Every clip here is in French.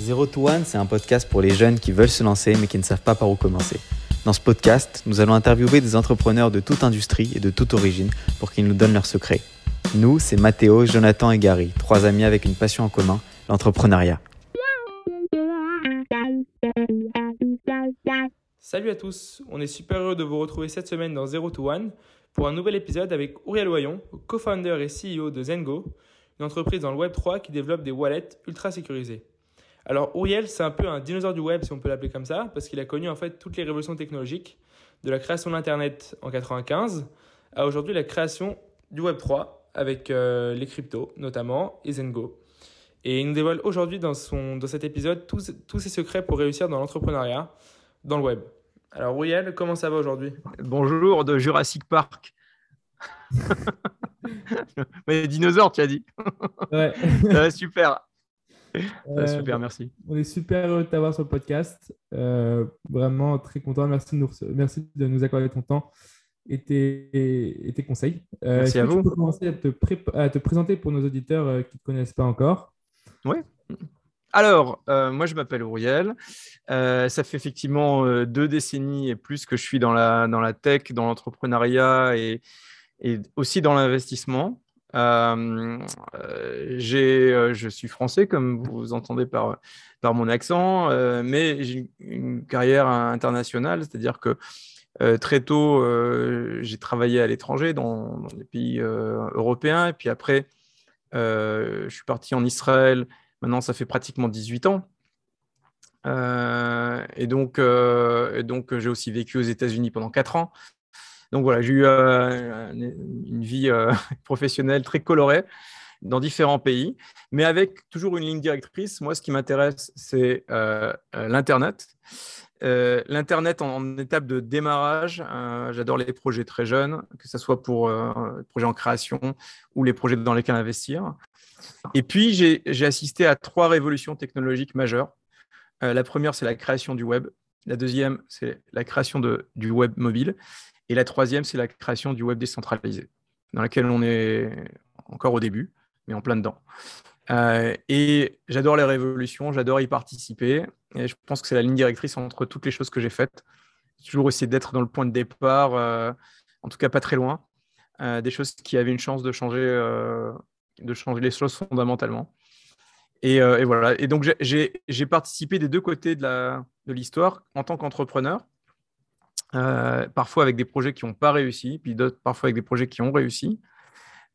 Zero to One, c'est un podcast pour les jeunes qui veulent se lancer mais qui ne savent pas par où commencer. Dans ce podcast, nous allons interviewer des entrepreneurs de toute industrie et de toute origine pour qu'ils nous donnent leurs secrets. Nous, c'est Mathéo, Jonathan et Gary, trois amis avec une passion en commun, l'entrepreneuriat. Salut à tous, on est super heureux de vous retrouver cette semaine dans Zero to One pour un nouvel épisode avec Auriel Oyon, co-founder et CEO de Zengo, une entreprise dans le Web3 qui développe des wallets ultra sécurisés. Alors Auriel, c'est un peu un dinosaure du web si on peut l'appeler comme ça, parce qu'il a connu en fait toutes les révolutions technologiques, de la création d'Internet en 95 à aujourd'hui la création du Web3 avec euh, les cryptos notamment et Zengo. Et il nous dévoile aujourd'hui dans, son, dans cet épisode tous, tous ses secrets pour réussir dans l'entrepreneuriat, dans le web. Alors, Royal, comment ça va aujourd'hui? Bonjour de Jurassic Park. Mais dinosaures, tu as dit. Ouais. super. Euh, super, merci. On est super heureux de t'avoir sur le podcast. Euh, vraiment très content. Merci de, nous, merci de nous accorder ton temps et tes, et tes conseils. Euh, merci à que vous. Tu peux commencer à te, pré- à te présenter pour nos auditeurs euh, qui ne te connaissent pas encore? Oui. Alors, euh, moi, je m'appelle Auriel. Euh, ça fait effectivement euh, deux décennies et plus que je suis dans la, dans la tech, dans l'entrepreneuriat et, et aussi dans l'investissement. Euh, euh, je suis français, comme vous entendez par, par mon accent, euh, mais j'ai une, carrière internationale, c'est-à-dire que euh, très tôt, j'ai travaillé à l'étranger, dans, des pays européens, et puis après, je suis parti en Israël. Maintenant, ça fait pratiquement 18 ans. Et donc, et donc j'ai aussi vécu aux États-Unis pendant 4 ans. Donc voilà, j'ai eu euh, une vie euh, professionnelle très colorée dans différents pays, mais avec toujours une ligne directrice. Moi, ce qui m'intéresse, c'est euh, l'Internet. L'Internet en, étape de démarrage, j'adore les projets très jeunes, que ce soit pour les projets en création ou les projets dans lesquels investir. Et puis, j'ai assisté à trois révolutions technologiques majeures. La première, c'est la création du web. La deuxième, c'est la création du web mobile. Et la troisième, c'est la création du web décentralisé, dans laquelle on est encore au début, mais en plein dedans. Euh, et j'adore les révolutions, j'adore y participer. Et je pense que c'est la ligne directrice entre toutes les choses que j'ai faites. Toujours essayé d'être dans le point de départ, euh, en tout cas pas très loin, euh, des choses qui avaient une chance de changer, de changer les choses fondamentalement. Et, voilà. Et donc j'ai participé des deux côtés de l'histoire en tant qu'entrepreneur. Euh, parfois avec des projets qui n'ont pas réussi, puis d'autres parfois avec des projets qui ont réussi.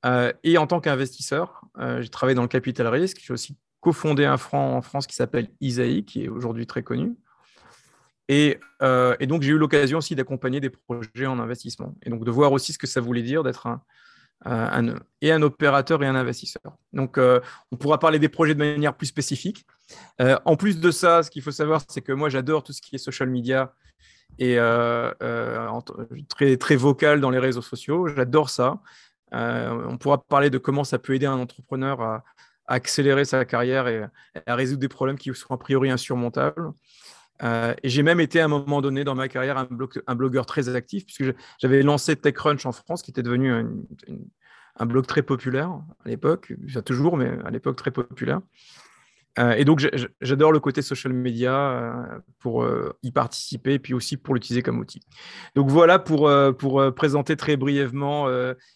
Euh, et en tant qu'investisseur, euh, j'ai travaillé dans le capital risque. J'ai aussi cofondé un franc en France qui s'appelle Isaïe, qui est aujourd'hui très connu. Et, donc, j'ai eu l'occasion aussi d'accompagner des projets en investissement. Et donc, de voir aussi ce que ça voulait dire d'être un, un, et un opérateur et un investisseur. Donc, on pourra parler des projets de manière plus spécifique. En plus de ça, ce qu'il faut savoir, c'est que moi, j'adore tout ce qui est social media et euh, très, très vocal dans les réseaux sociaux. J'adore ça. Euh, on pourra parler de comment ça peut aider un entrepreneur à, accélérer sa carrière et, à résoudre des problèmes qui sont a priori insurmontables. Euh, et j'ai même été à un moment donné dans ma carrière un, blog, un blogueur très actif, puisque j'avais lancé TechCrunch en France, qui était devenu un blog très populaire à l'époque, toujours, mais à l'époque très populaire. Euh, et donc, j'adore le côté social media euh, pour euh, y participer et puis aussi pour l'utiliser comme outil. Donc, voilà pour, pour présenter très brièvement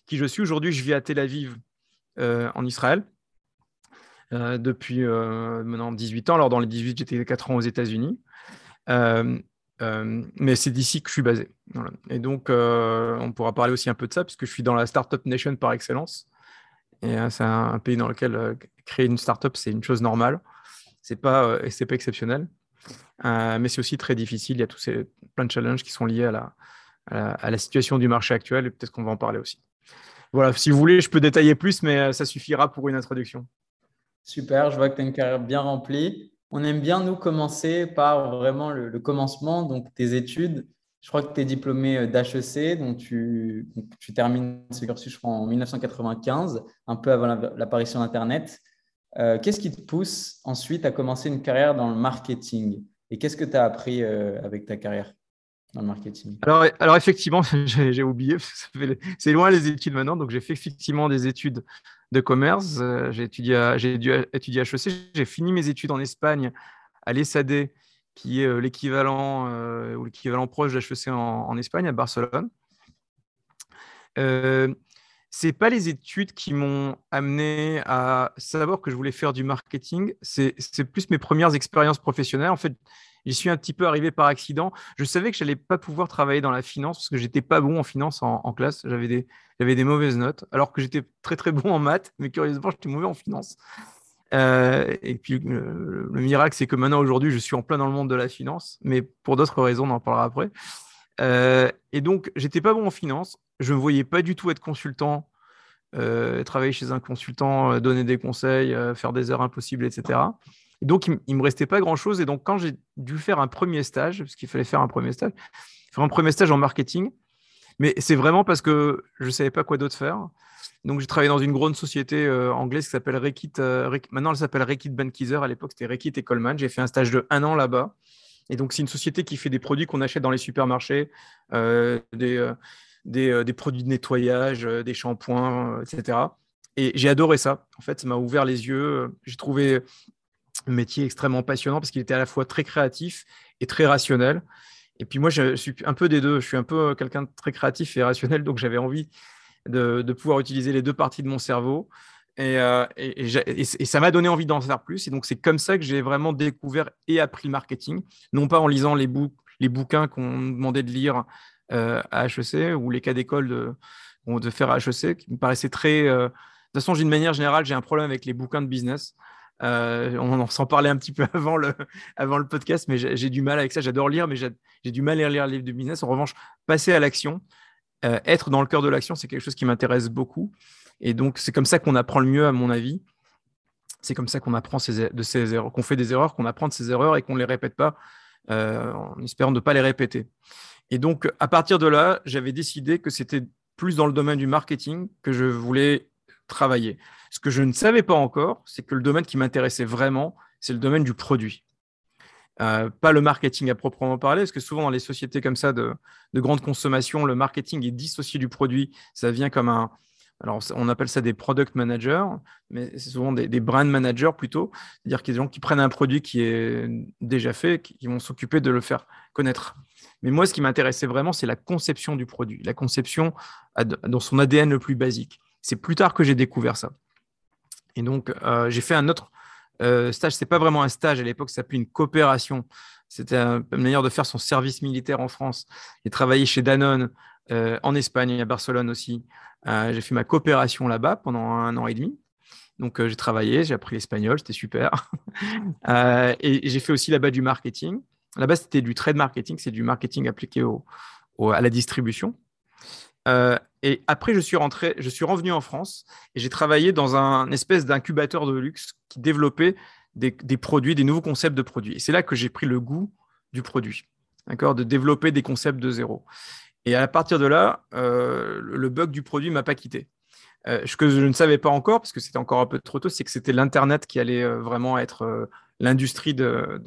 qui je suis. Aujourd'hui, je vis à Tel Aviv, en Israël, depuis maintenant 18 ans. Alors, dans les 18, j'étais 4 ans aux États-Unis. mais c'est d'ici que je suis basé. Et donc, on pourra parler aussi un peu de ça, puisque je suis dans la Startup Nation par excellence. Et c'est un, pays dans lequel créer une startup, c'est une chose normale. C'est pas, euh, c'est pas exceptionnel. Euh, mais c'est aussi très difficile. Il y a tous ces plein de challenges qui sont liés à la, à la, situation du marché actuel et peut-être qu'on va en parler aussi. Voilà, si vous voulez, je peux détailler plus, mais ça suffira pour une introduction. Super, je vois que tu as une carrière bien remplie. On aime bien, nous, commencer par vraiment le, commencement, donc tes études. Je crois que tu es diplômé d'HEC, donc tu, donc tu, termines ce cursus, je crois, en 1995, un peu avant l'apparition d'Internet. Euh, qu'est-ce qui te pousse ensuite à commencer une carrière dans le marketing? Et qu'est-ce que tu as appris euh, avec ta carrière dans le marketing? Alors, alors, effectivement, j'ai oublié, c'est loin les études maintenant, donc j'ai fait effectivement des études de commerce. Euh, j'ai étudié, dû étudier HEC, j'ai fini mes études en Espagne à l'ESAD, qui est l'équivalent ou l'équivalent proche d'HEC en, en Espagne, à Barcelone. C'est pas les études qui m'ont amené à savoir que je voulais faire du marketing. C'est plus mes premières expériences professionnelles. En fait, j'y suis un petit peu arrivé par accident. Je savais que je n'allais pas pouvoir travailler dans la finance parce que j'étais pas bon en finance en, classe. J'avais des, des mauvaises notes, alors que j'étais très très bon en maths, mais curieusement, j'étais mauvais en finance. Euh, et puis le, miracle, c'est que maintenant, aujourd'hui, je suis en plein dans le monde de la finance, mais pour d'autres raisons, on en parlera après. Euh, et donc, j'étais pas bon en finance je ne me voyais pas du tout être consultant, euh, travailler chez un consultant, euh, donner des conseils, faire des heures impossibles, etc. Et donc, il ne me restait pas grand-chose. Et donc, quand j'ai dû faire un premier stage, parce qu'il fallait faire un premier stage, faire un premier stage en marketing, mais c'est vraiment parce que je savais pas quoi d'autre faire. Donc, j'ai travaillé dans une grande société anglaise qui s'appelle Rekit. maintenant, elle s'appelle Rekit Bankizer. À l'époque, c'était Rekit et Coleman. J'ai fait un stage de un an là-bas. Et donc, c'est une société qui fait des produits qu'on achète dans les supermarchés, des, euh, des, produits de nettoyage, euh, des shampoings, euh, etc. Et j'ai adoré ça. En fait, ça m'a ouvert les yeux. J'ai trouvé le métier extrêmement passionnant parce qu'il était à la fois très créatif et très rationnel. Et puis moi, je suis un peu des deux. Je suis un peu quelqu'un de très créatif et rationnel, donc j'avais envie de, pouvoir utiliser les deux parties de mon cerveau. Et, ça m'a donné envie d'en faire plus. Et donc, c'est comme ça que j'ai vraiment découvert et appris le marketing, non pas en lisant les, bouquins qu'on me demandait de lire euh, à HEC ou les cas d'école de, faire à HEC qui me paraissait très. Euh, de toute façon, d'une manière générale, j'ai un problème avec les bouquins de business. Euh, on en s'en parlait un petit peu avant le, avant le podcast, mais j'ai du mal avec ça. J'adore lire, mais j'ai du mal à lire les livres de business. En revanche, passer à l'action, être dans le cœur de l'action, c'est quelque chose qui m'intéresse beaucoup. Et donc, c'est comme ça qu'on apprend le mieux, à mon avis. C'est comme ça qu'on apprend de ses erreurs, qu'on fait des erreurs, qu'on apprend de ses erreurs et qu'on ne les répète pas en espérant ne pas les répéter. Et donc, à partir de là, j'avais décidé que c'était plus dans le domaine du marketing que je voulais travailler. Ce que je ne savais pas encore, c'est que le domaine qui m'intéressait vraiment, c'est le domaine du produit. Euh, pas le marketing à proprement parler, parce que souvent dans les sociétés comme ça de, grande consommation, le marketing est dissocié du produit. Ça vient comme un, alors, on appelle ça des product managers, mais c'est souvent des, brand managers plutôt. C'est-à-dire qu'il y a des gens qui prennent un produit qui est déjà fait, qui vont s'occuper de le faire connaître. Mais moi, ce qui m'intéressait vraiment, c'est la conception du produit, la conception dans son ADN le plus basique. C'est plus tard que j'ai découvert ça. Et donc, euh, j'ai fait un autre euh, stage. Ce n'est pas vraiment un stage à l'époque, ça s'appelait une coopération. C'était une manière de faire son service militaire en France. J'ai travaillé chez Danone, euh, en Espagne, à Barcelone aussi. J'ai fait ma coopération là-bas pendant un an et demi. Donc, j'ai travaillé, j'ai appris l'espagnol, c'était super. et j'ai fait aussi là-bas du marketing. Là-bas, c'était du trade marketing, c'est du marketing appliqué à la distribution. Euh, et après, je suis rentré, je suis revenu en France et j'ai travaillé dans un espèce d'incubateur de luxe qui développait des, produits, des nouveaux concepts de produits. Et c'est là que j'ai pris le goût du produit, d'accord, de développer des concepts de zéro. Et à partir de là, euh, le bug du produit m'a pas quitté. Euh, ce que je ne savais pas encore, parce que c'était encore un peu trop tôt, c'est que c'était l'Internet qui allait vraiment être l'industrie euh,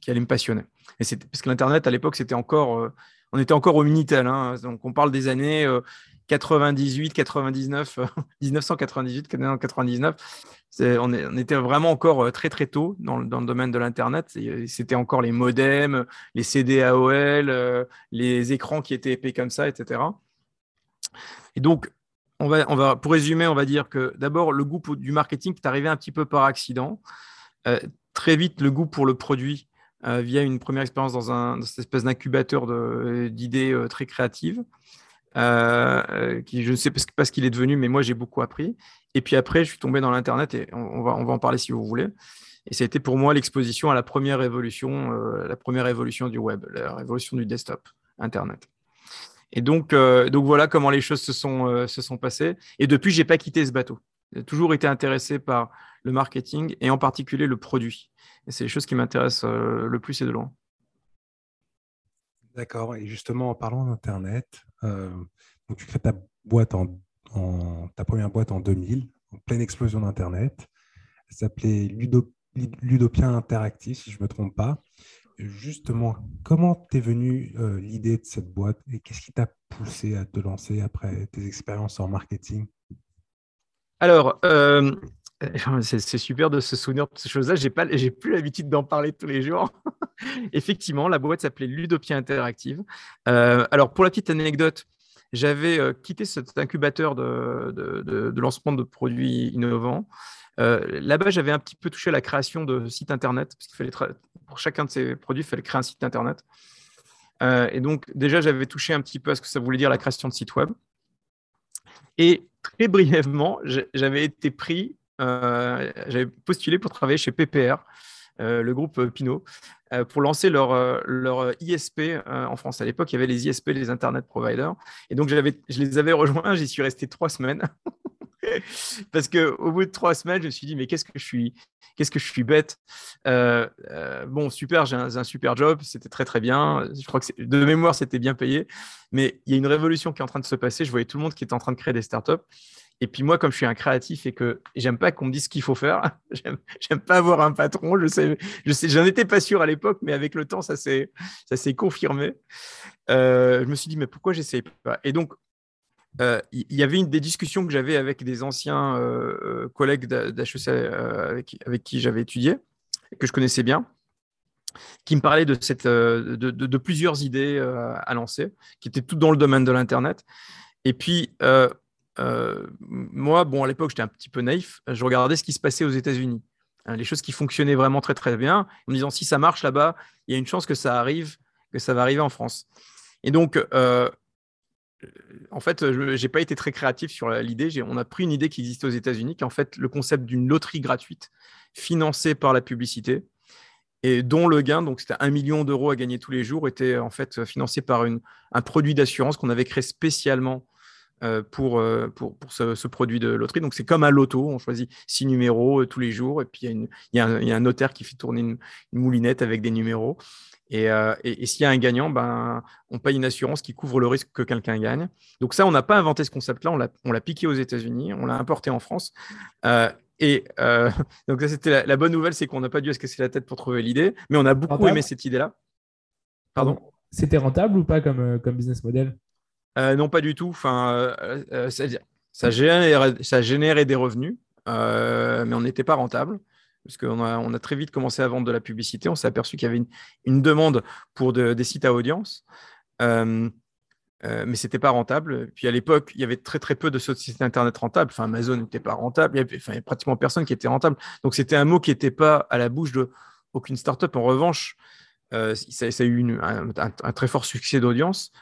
qui allait me passionner. Et parce que l'internet à l'époque c'était encore, euh, on était encore au minitel, hein. donc on parle des années 98, 99, 1998, 1999. On, on, était vraiment encore euh, très très tôt dans, le, domaine de l'internet. C'était encore les modems, les CD AOL, les écrans qui étaient épais comme ça, etc. Et donc on va, pour résumer, on va dire que d'abord, le goût du marketing est arrivé un petit peu par accident très vite le goût pour le produit euh, via une première expérience dans, un, cette espèce d'incubateur d'idées euh, très créatives. Euh, qui je ne sais pas ce qu'il est devenu, mais moi j'ai beaucoup appris. Et puis après, je suis tombé dans l'Internet et on, va, on va en parler si vous voulez. Et ça a été pour moi l'exposition à la première révolution, la première révolution du web, la révolution du desktop, Internet. Et donc, donc voilà comment les choses se sont, se sont passées. Et depuis, j'ai pas quitté ce bateau. J'ai toujours été intéressé par le marketing et en particulier le produit. C'est les choses qui m'intéressent euh, le plus et de loin. D'accord. Et justement, en parlant d'Internet, euh, tu crées ta boîte en, ta première boîte en 2000, en pleine explosion d'Internet. Elle s'appelait Ludopien Interactif, si je ne me trompe pas. Justement, comment t'es venue euh, l'idée de cette boîte et qu'est-ce qui t'a poussé à te lancer après tes expériences en marketing? Alors, C'est super de se souvenir de ces choses-là. J'ai pas, j'ai plus l'habitude d'en parler tous les jours. Effectivement, la boîte s'appelait Ludopia Interactive. Euh, alors, pour la petite anecdote, j'avais euh, quitté cet incubateur de, lancement de produits innovants. Euh, là-bas, j'avais un petit peu touché à la création de sites internet, parce qu'il fallait pour chacun de ces produits, il fallait créer un site internet. et donc, déjà, j'avais touché un petit peu à ce que ça voulait dire la création de sites web. Et très brièvement, j'avais été pris, euh, j'avais postulé pour travailler chez PPR, euh, le groupe Pinot, euh, pour lancer leur, leur ISP en France. À l'époque, il y avait les ISP, les Internet Providers. Et donc, je les avais rejoints, j'y suis resté trois semaines. Parce qu'au bout de trois semaines, je me suis dit, mais qu'est-ce que je suis, qu'est-ce que je suis bête? bon, super, j'ai un, super job, c'était très très bien. Je crois que de mémoire, c'était bien payé. Mais il y a une révolution qui est en train de se passer. Je voyais tout le monde qui est en train de créer des startups. Et puis moi, comme je suis un créatif et que j'aime pas qu'on me dise ce qu'il faut faire, j'aime pas avoir un patron. Je sais, je sais, j'en étais pas sûr à l'époque, mais avec le temps, ça s'est, ça s'est confirmé. Euh, je me suis dit, mais pourquoi j'essaye pas? Et donc, euh, il y, avait une des discussions que j'avais avec des anciens euh, collègues d'HEC avec, avec, qui j'avais étudié, que je connaissais bien qui me parlait de, cette, de, plusieurs idées à lancer, qui étaient toutes dans le domaine de l'Internet. Et puis, euh, moi, bon, à l'époque, j'étais un petit peu naïf. Je regardais ce qui se passait aux États-Unis, hein, les choses qui fonctionnaient vraiment très, très bien, en me disant si ça marche là-bas, il y a une chance que ça arrive, que ça va arriver en France. Et donc, en fait, je n'ai pas été très créatif sur l'idée. On a pris une idée qui existait aux États-Unis, qui est en fait le concept d'une loterie gratuite financée par la publicité et dont le gain, donc c'était un million d'euros à gagner tous les jours, était en fait financé par un produit d'assurance qu'on avait créé spécialement euh, pour, euh, pour, pour ce, produit de loterie. Donc c'est comme un loto, on choisit six numéros euh, tous les jours, et puis il y, y, a un notaire qui fait tourner une, moulinette avec des numéros. Et, et, s'il y a un gagnant, ben, on paye une assurance qui couvre le risque que quelqu'un gagne. Donc ça, on n'a pas inventé ce concept-là, on l'a piqué aux États-Unis, on l'a importé en France. Et euh, donc, ça, c'était la, bonne nouvelle, c'est qu'on n'a pas dû se casser la tête pour trouver l'idée, mais on a beaucoup aimé cette idée-là. Pardon? C'était rentable ou pas comme, euh, comme business model? Euh, Non, pas du tout. Enfin, ça, ça, générait, ça générait des revenus, mais on n'était pas rentable. Parce qu'on a, très vite commencé à vendre de la publicité. On s'est aperçu qu'il y avait une, demande pour des sites à audience. Euh, mais ce n'était pas rentable. Puis à l'époque, il y avait très peu de sociétés internet rentables. Enfin, Amazon n'était pas rentable. Il y, avait, pratiquement personne qui était rentable. Donc c'était un mot qui n'était pas à la bouche de aucune startup. En revanche, euh, ça, a eu un, très fort succès d'audience.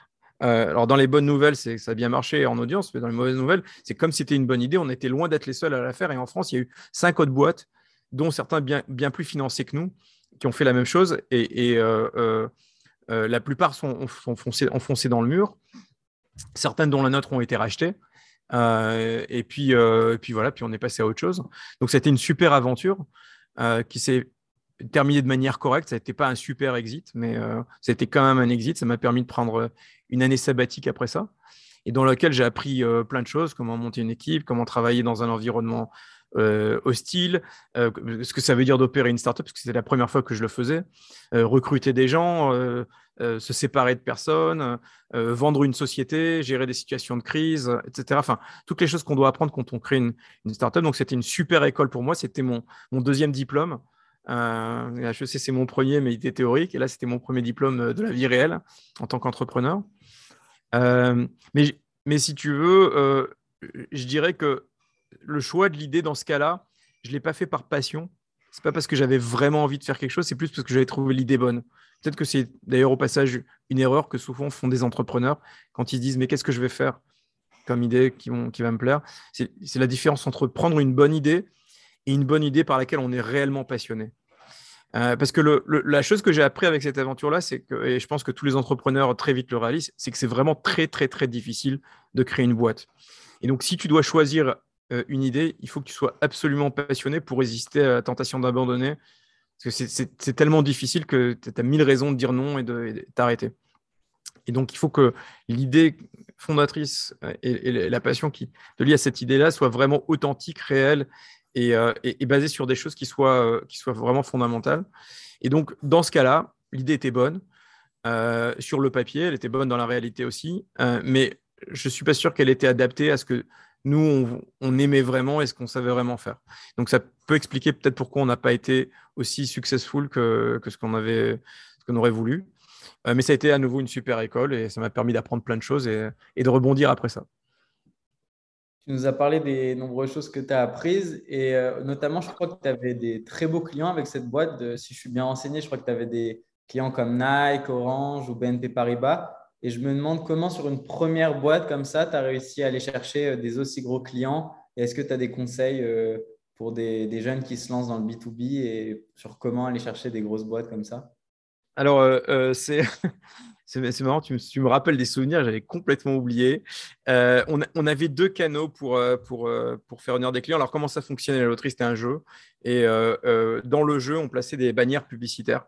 Euh, alors dans les bonnes nouvelles, ça a bien marché en audience, mais dans les mauvaises nouvelles, c'est comme si c'était une bonne idée. On était loin d'être les seuls à la faire. Et en France, il y a eu cinq autres boîtes, dont certains bien, plus financés que nous, qui ont fait la même chose. Et, et euh, la plupart sont, enfoncés, dans le mur. Certaines dont la nôtre ont été rachetées. Euh, et, puis, euh, puis voilà, puis on est passé à autre chose. Donc c'était une super aventure qui s'est terminée de manière correcte. Ça n'était pas un super exit, mais a été quand même un exit. Ça m'a permis de prendre une année sabbatique après ça, et dans laquelle j'ai appris plein de choses, comment monter une équipe, comment travailler dans un environnement euh, hostile, euh, ce que ça veut dire d'opérer une startup, parce que c'était la première fois que je le faisais, euh, recruter des gens, se séparer de personnes, vendre une société, gérer des situations de crise, etc. Enfin, toutes les choses qu'on doit apprendre quand on crée une, une startup. Donc, c'était une super école pour moi. C'était mon deuxième diplôme. Euh, HEC, c'est mon premier, mais il était théorique. Et là, c'était mon premier diplôme de la vie réelle en tant qu'entrepreneur. mais, mais si tu veux, je dirais que le choix de l'idée dans ce cas-là, je ne l'ai pas fait par passion. C'est pas parce que j'avais vraiment envie de faire quelque chose, c'est plus parce que j'avais trouvé l'idée bonne. Peut-être que c'est d'ailleurs au passage une erreur que souvent font des entrepreneurs quand ils se disent mais qu'est-ce que je vais faire comme idée qui va me plaire? C'est la différence entre prendre une bonne idée et une bonne idée par laquelle on est réellement passionné. Euh, parce que la chose que j'ai appris avec cette aventure-là, c'est que, et je pense que tous les entrepreneurs très vite le réalisent, c'est que c'est vraiment très, très, très difficile de créer une boîte. Et donc, si tu dois choisir euh, une idée, il faut que tu sois absolument passionné pour résister à la tentation d'abandonner. Parce que c'est tellement difficile que tu as mille raisons de dire non et de t'arrêter. Et donc, il faut que l'idée fondatrice euh, et, la passion qui te lie à cette idée-là soit vraiment authentique, réelle et, euh, basée sur des choses qui soient, qui soient vraiment fondamentales. Et donc, dans ce cas-là, l'idée était bonne. sur le papier, elle était bonne dans la réalité aussi, mais je ne suis pas sûr qu'elle était adaptée à ce que nous, on, aimait vraiment et ce qu'on savait vraiment faire. Donc, ça peut expliquer peut-être pourquoi on n'a pas été aussi successful que, ce qu'on avait, ce qu'on aurait voulu. Euh, mais ça a été à nouveau une super école et ça m'a permis d'apprendre plein de choses et, de rebondir après ça. Tu nous as parlé des nombreuses choses que tu as apprises et euh, notamment, je crois que tu avais des très beaux clients avec cette boîte. si je suis bien renseigné, je crois que tu avais des clients comme Nike, Orange ou BNP Paribas. Et je me demande comment, sur une première boîte comme ça, tu as réussi à aller chercher euh, des aussi gros clients. Est-ce que tu as des conseils euh, pour des, jeunes qui se lancent dans le B2B et sur comment aller chercher des grosses boîtes comme ça? Alors, c'est. C'est marrant, tu me, rappelles des souvenirs, j'avais complètement oublié. on, avait deux canaux pour, pour, pour faire venir des clients. Alors, comment ça fonctionnait La loterie, c'était un jeu. Et dans le jeu, on plaçait des bannières publicitaires.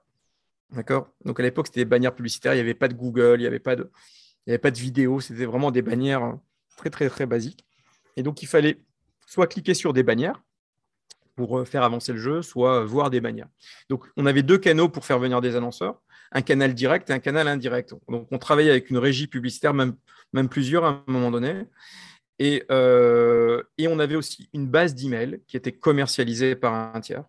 D'accord? Donc à l'époque, c'était des bannières publicitaires, il n'y avait pas de Google, il n'y avait pas de, avait pas de vidéo, c'était vraiment des bannières euh, très, très, très basiques. Et donc, il fallait soit cliquer sur des bannières pour euh, faire avancer le jeu, soit voir des bannières. Donc, on avait deux canaux pour faire venir des annonceurs, un canal direct et un canal indirect. Donc, on travaillait avec une régie publicitaire, même, même plusieurs à un moment donné. Et, euh, et on avait aussi une base d'email qui était commercialisée par un tiers.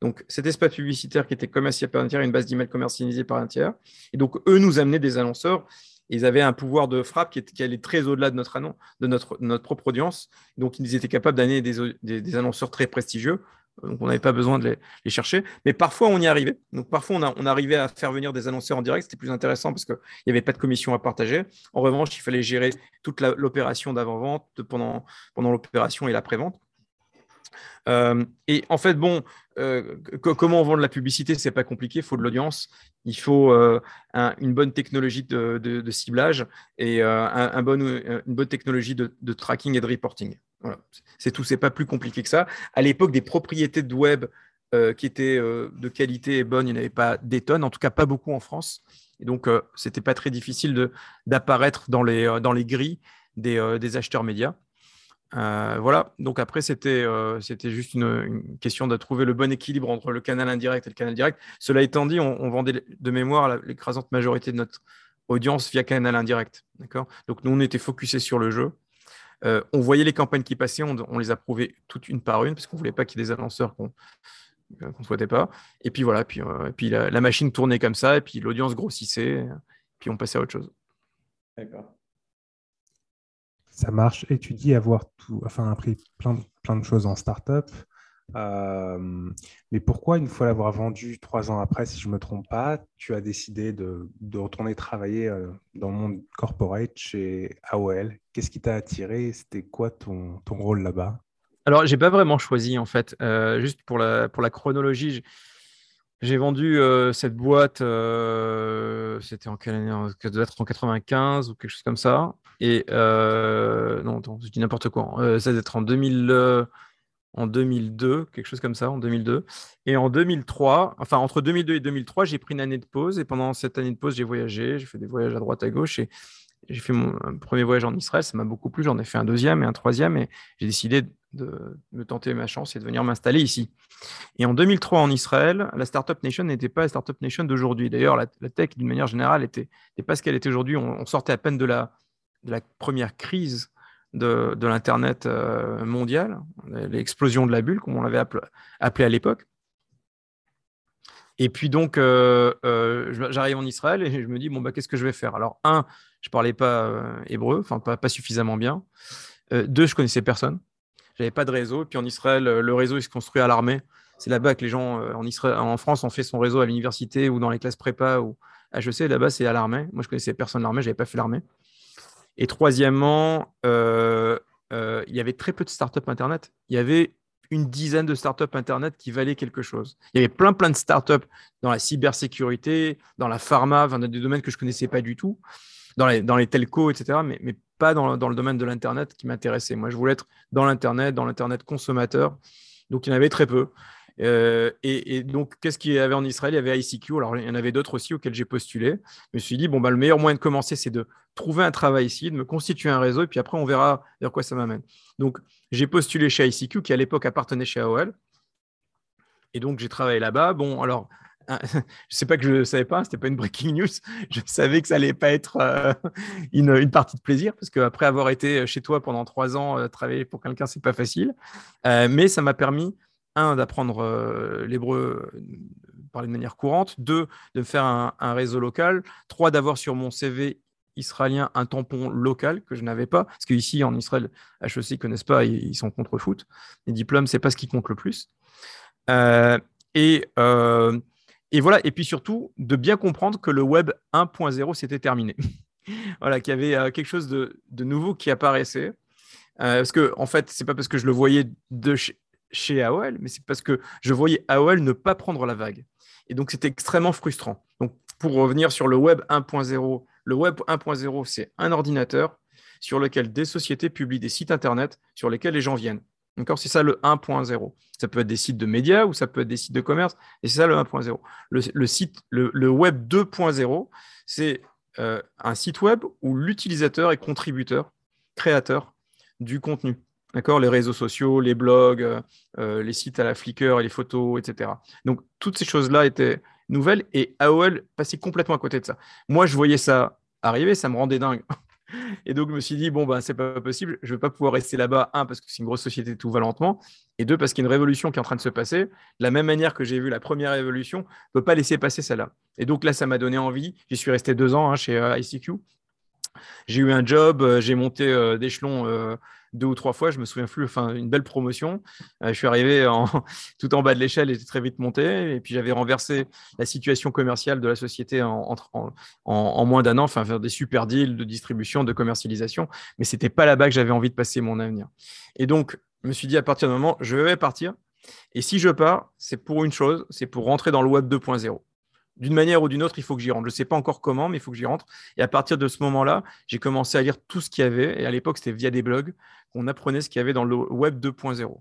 Donc, cet espace publicitaire qui était commercialisé par un tiers, une base d'email commercialisée par un tiers. Et donc, eux nous amenaient des annonceurs. Ils avaient un pouvoir de frappe qui, allait très au-delà de notre, de notre, notre propre audience. Donc, ils étaient capables d'amener des, annonceurs très prestigieux. Donc, on n'avait pas besoin de les, chercher. Mais parfois, on y arrivait. Donc, parfois, on, arrivait à faire venir des annonceurs en direct. C'était plus intéressant parce qu'il n'y avait pas de commission à partager. En revanche, il fallait gérer toute l'opération d'avant-vente pendant, pendant l'opération et l'après-vente. Euh, et en fait, bon, euh, comment on vend de la publicité, c'est pas compliqué. Il faut de l'audience, il faut euh, une bonne technologie de, ciblage et bon, une bonne technologie de, tracking et de reporting. C'est tout, c'est pas plus compliqué que ça. À l'époque, des propriétés de web qui étaient de qualité et bonnes, il n'y avait pas des tonnes, en tout cas pas beaucoup en France. Et donc, c'était pas très difficile d'apparaître dans les, grilles des acheteurs médias. Euh, voilà, donc après, c'était euh, juste une, question de trouver le bon équilibre entre le canal indirect et le canal direct. Cela étant dit, on, vendait de mémoire l'écrasante majorité de notre audience via canal indirect. Donc nous, on était focusé sur le jeu. Euh, on voyait les campagnes qui passaient, on, les approuvait toutes une par une, parce qu'on ne voulait pas qu'il y ait des annonceurs qu'on ne souhaitait pas. Et puis voilà, puis, puis la, la, machine tournait comme ça, et puis l'audience grossissait, et puis on passait à autre chose. D'accord ça marche. Et tu dis avoir tout, enfin, appris plein de, plein de choses en startup. Euh, mais pourquoi, une fois l'avoir vendu trois ans après, si je ne me trompe pas, tu as décidé de, retourner travailler euh, dans le monde corporate chez AOL Qu'est-ce qui t'a attiré? C'était quoi ton, ton rôle là-bas? Alors, j'ai pas vraiment choisi en fait. Euh, juste pour la, pour la chronologie, j'ai vendu cette boîte, c'était en quelle année? Ça doit être en 95 ou quelque chose comme ça. Et euh, non, attends, je dis n'importe quoi. Euh, ça doit être en 2000, euh, en 2002, quelque chose comme ça, en 2002. Et en 2003, enfin entre 2002 et 2003, j'ai pris une année de pause. Et pendant cette année de pause, j'ai voyagé, j'ai fait des voyages à droite à gauche. Et j'ai fait mon premier voyage en Israël, ça m'a beaucoup plu. J'en ai fait un deuxième et un troisième. Et j'ai décidé de me tenter ma chance et de venir m'installer ici. Et en 2003 en Israël, la Startup Nation n'était pas la Startup Nation d'aujourd'hui. D'ailleurs, la, tech, d'une manière générale, n'était pas ce qu'elle était aujourd'hui. on, sortait à peine de la, première crise de, l'Internet euh, mondial, l'explosion de la bulle, comme on l'avait appelé, à l'époque. Et puis donc, euh, euh, j'arrive en Israël et je me dis, bon, bah, qu'est-ce que je vais faire? Alors, un, je ne parlais pas hébreu, enfin, pas, pas, suffisamment bien. deux, je connaissais personne. J'avais pas de réseau. Puis en Israël, le réseau, il se construit à l'armée. C'est là-bas que les gens, en, Israël, en France, ont fait son réseau à l'université ou dans les classes prépa ou HEC. Là-bas, c'est à l'armée. Moi, je connaissais personne l'armée, je n'avais pas fait l'armée. Et troisièmement, euh, euh, il y avait très peu de startups Internet. Il y avait une dizaine de startups Internet qui valaient quelque chose. Il y avait plein, plein de startups dans la cybersécurité, dans la pharma, dans des domaines que je connaissais pas du tout, dans les, dans les telcos, etc., mais, mais pas dans, dans, le domaine de l'Internet qui m'intéressait. Moi, je voulais être dans l'Internet, dans l'Internet consommateur. Donc, il y en avait très peu. Euh, et, donc, qu'est-ce qu'il y avait en Israël? Il y avait ICQ. Alors, il y en avait d'autres aussi auxquels j'ai postulé. Je me suis dit, bon, bah, le meilleur moyen de commencer, c'est de trouver un travail ici, de me constituer un réseau, et puis après, on verra vers quoi ça m'amène. Donc, j'ai postulé chez ICQ, qui à l'époque appartenait chez AOL. Et donc, j'ai travaillé là-bas. Bon, alors, je sais pas que je ne savais pas, c'était pas une breaking news. Je savais que ça allait pas être euh, une, une, partie de plaisir parce qu'après avoir été chez toi pendant trois ans, euh, travailler pour quelqu'un, c'est pas facile. Euh, mais ça m'a permis, un, d'apprendre l'hébreu, parler de manière courante, deux, de faire un, réseau local, trois, d'avoir sur mon CV israélien un tampon local que je n'avais pas, parce qu'ici en Israël, HEC ne connaissent pas, ils, sont contre foot. Les diplômes, c'est pas ce qui compte le plus. et, et voilà, et puis surtout, de bien comprendre que le web 1.0 s'était terminé. voilà, qu'il y avait euh, quelque chose de, nouveau qui apparaissait. Euh, parce que, en fait, c'est pas parce que je le voyais chez, AOL, mais c'est parce que je voyais AOL ne pas prendre la vague. Et donc, c'était extrêmement frustrant. Donc, pour revenir sur le web 1.0, le web 1.0, c'est un ordinateur sur lequel des sociétés publient des sites Internet sur lesquels les gens viennent. D'accord? C'est ça le 1.0. Ça peut être des sites de médias ou ça peut être des sites de commerce. Et c'est ça le 1.0. Le, site, le, web 2.0, c'est euh, un site web où l'utilisateur est contributeur, créateur du contenu. D'accord? Les réseaux sociaux, les blogs, euh, euh, les sites à la Flickr et les photos, etc. Donc, toutes ces choses-là étaient nouvelles et AOL passait complètement à côté de ça. Moi, je voyais ça arriver, ça me rendait dingue. Et donc, je me suis dit, bon, bah, c'est pas possible, je vais pas pouvoir rester là-bas. Un, parce que c'est une grosse société, tout va lentement. Et deux, parce qu'il y a une révolution qui est en train de se passer. De la même manière que j'ai vu la première révolution, je ne peux pas laisser passer celle-là. Et donc là, ça m'a donné envie. J'y suis resté deux ans hein, chez euh, ICQ. J'ai eu un job, euh, j'ai monté euh, d'échelon deux ou trois fois, je me souviens plus, enfin une belle promotion. Euh, je suis arrivé en, tout en bas de l'échelle et très vite monté. Et puis j'avais renversé la situation commerciale de la société en, en, moins d'un an, enfin faire des super deals de distribution, de commercialisation. Mais c'était pas là-bas que j'avais envie de passer mon avenir. Et donc, je me suis dit à partir d'un moment, je vais partir. Et si je pars, c'est pour une chose, c'est pour rentrer dans le web 2.0 d'une manière ou d'une autre, il faut que j'y rentre. Je ne sais pas encore comment, mais il faut que j'y rentre. Et à partir de ce moment-là, j'ai commencé à lire tout ce qu'il y avait. Et à l'époque, c'était via des blogs qu'on apprenait ce qu'il y avait dans le web 2.0.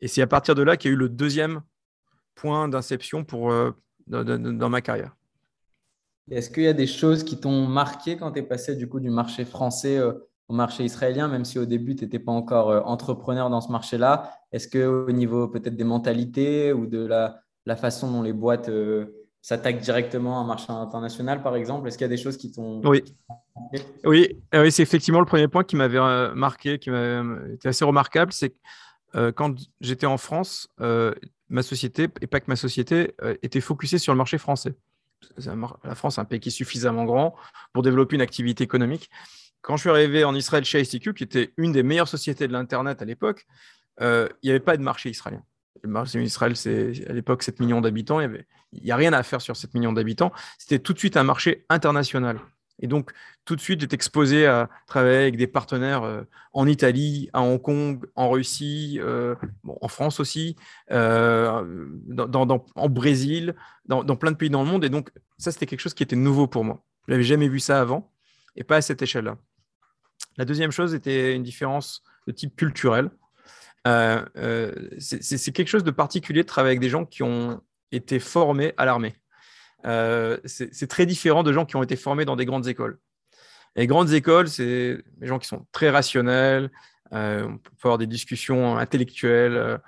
Et c'est à partir de là qu'il y a eu le deuxième point d'inception pour euh, dans, ma carrière. Est-ce qu'il y a des choses qui t'ont marqué quand tu es passé du coup du marché français euh, au marché israélien, même si au début tu n'étais pas encore euh, entrepreneur dans ce marché-là? Est-ce qu'au niveau peut-être des mentalités ou de la, la façon dont les boîtes s'attaque directement à un marché international, par exemple? Est-ce qu'il y a des choses qui t'ont... Oui, oui, ah oui c'est effectivement le premier point qui m'avait euh, marqué, qui m'avait été assez remarquable, c'est que euh, quand j'étais en France, euh, ma société, et pas que ma société, était focusée sur le marché français. La France est un pays qui est suffisamment grand pour développer une activité économique. Quand je suis arrivé en Israël chez ICQ, qui était une des meilleures sociétés de l'Internet à l'époque, il n'y avait pas de marché israélien. Le marché Israël, c'est à l'époque 7 millions d'habitants. Il n'y a rien à faire sur 7 millions d'habitants. C'était tout de suite un marché international. Et donc, tout de suite, j'étais exposé à travailler avec des partenaires euh, en Italie, à Hong Kong, en Russie, euh, en France aussi, euh, dans, en Brésil, dans, plein de pays dans le monde. Et donc, ça, c'était quelque chose qui était nouveau pour moi. Je n'avais jamais vu ça avant et pas à cette échelle-là. La deuxième chose était une différence de type culturel. C'est quelque chose de particulier de travailler avec des gens qui ont été formés à l'armée. Euh, c'est très différent de gens qui ont été formés dans des grandes écoles. Les grandes écoles, c'est des gens qui sont très rationnels, on peut avoir des discussions intellectuelles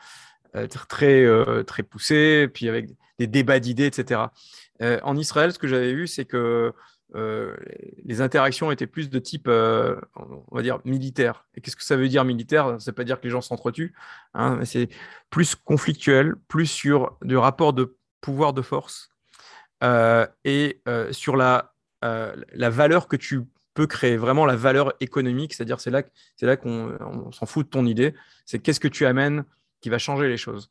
très, très poussées, puis avec des débats d'idées, etc. en Israël, ce que j'avais vu, c'est que euh, les interactions étaient plus de type, euh, on va dire, militaire. Et qu'est-ce que ça veut dire militaire? Ça veut pas dire que les gens s'entretuent, hein, c'est plus conflictuel, plus sur du rapport de pouvoir de force euh, et sur la, la valeur que tu peux créer, vraiment la valeur économique, c'est-à-dire c'est là, c'est là qu'on s'en fout de ton idée, c'est qu'est-ce que tu amènes qui va changer les choses.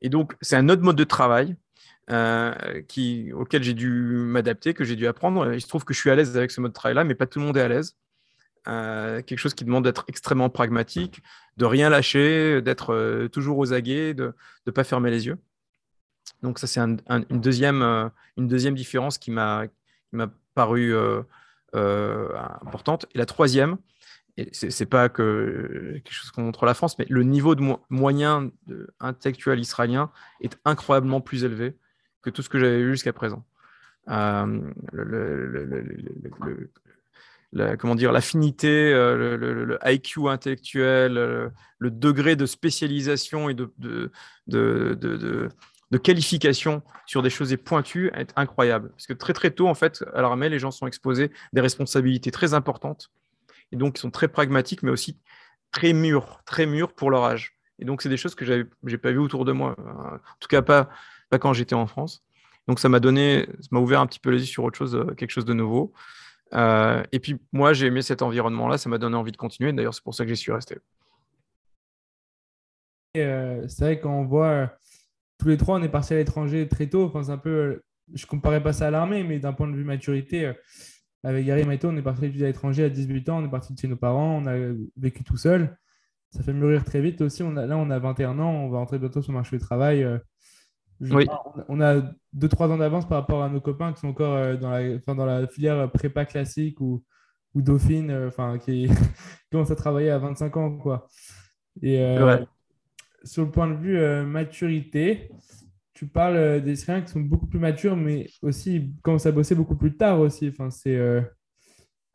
Et donc, c'est un autre mode de travail euh, auquel j'ai dû m'adapter, que j'ai dû apprendre. Il se trouve que je suis à l'aise avec ce mode de travail-là, mais pas tout le monde est à l'aise. Euh, quelque chose qui demande d'être extrêmement pragmatique, de rien lâcher, d'être euh, toujours aux aguets, de ne pas fermer les yeux. Donc ça, c'est une, deuxième, différence qui m'a paru importante. Et la troisième, ce n'est pas que quelque chose contre la France, mais le niveau de moyen intellectuel israélien est incroyablement plus élevé que tout ce que j'avais vu jusqu'à présent. Euh, le, comment dire, l'affinité, euh, le, IQ intellectuel, le, degré de spécialisation et de, qualification sur des choses pointues est incroyable. Parce que très très tôt, en fait, à l'armée, les gens sont exposés des responsabilités très importantes. Et donc, ils sont très pragmatiques, mais aussi très mûrs, très mûrs pour leur âge. Et donc, c'est des choses que je n'ai pas vues autour de moi. En tout cas, pas, pas quand j'étais en France. Donc, ça m'a donné, ça m'a ouvert un petit peu les yeux sur autre chose, euh, quelque chose de nouveau. Euh, et puis, moi, j'ai aimé cet environnement-là. Ça m'a donné envie de continuer. D'ailleurs, c'est pour ça que j'y suis resté. Euh, c'est vrai qu'on voit tous les trois, on est partis à l'étranger très tôt. Enfin, un peu, je comparais pas ça à l'armée, mais d'un point de vue maturité, avec Gary Maito, on est parti à l'étranger à 18 ans. On est parti de chez nos parents. On a vécu tout seul. Ça fait mûrir très vite aussi. On a, là, on a 21 ans. On va entrer bientôt sur le marché du travail. On a 2-3 ans d'avance par rapport à nos copains qui sont encore euh, dans la, dans la filière prépa classique ou, ou Dauphine, euh, enfin, qui, commencent à travailler à 25 ans. Quoi. Et euh, sur le point de vue maturité, tu parles des Israéliens qui sont beaucoup plus matures, mais aussi commencent à bosser beaucoup plus tard aussi. Enfin, c'est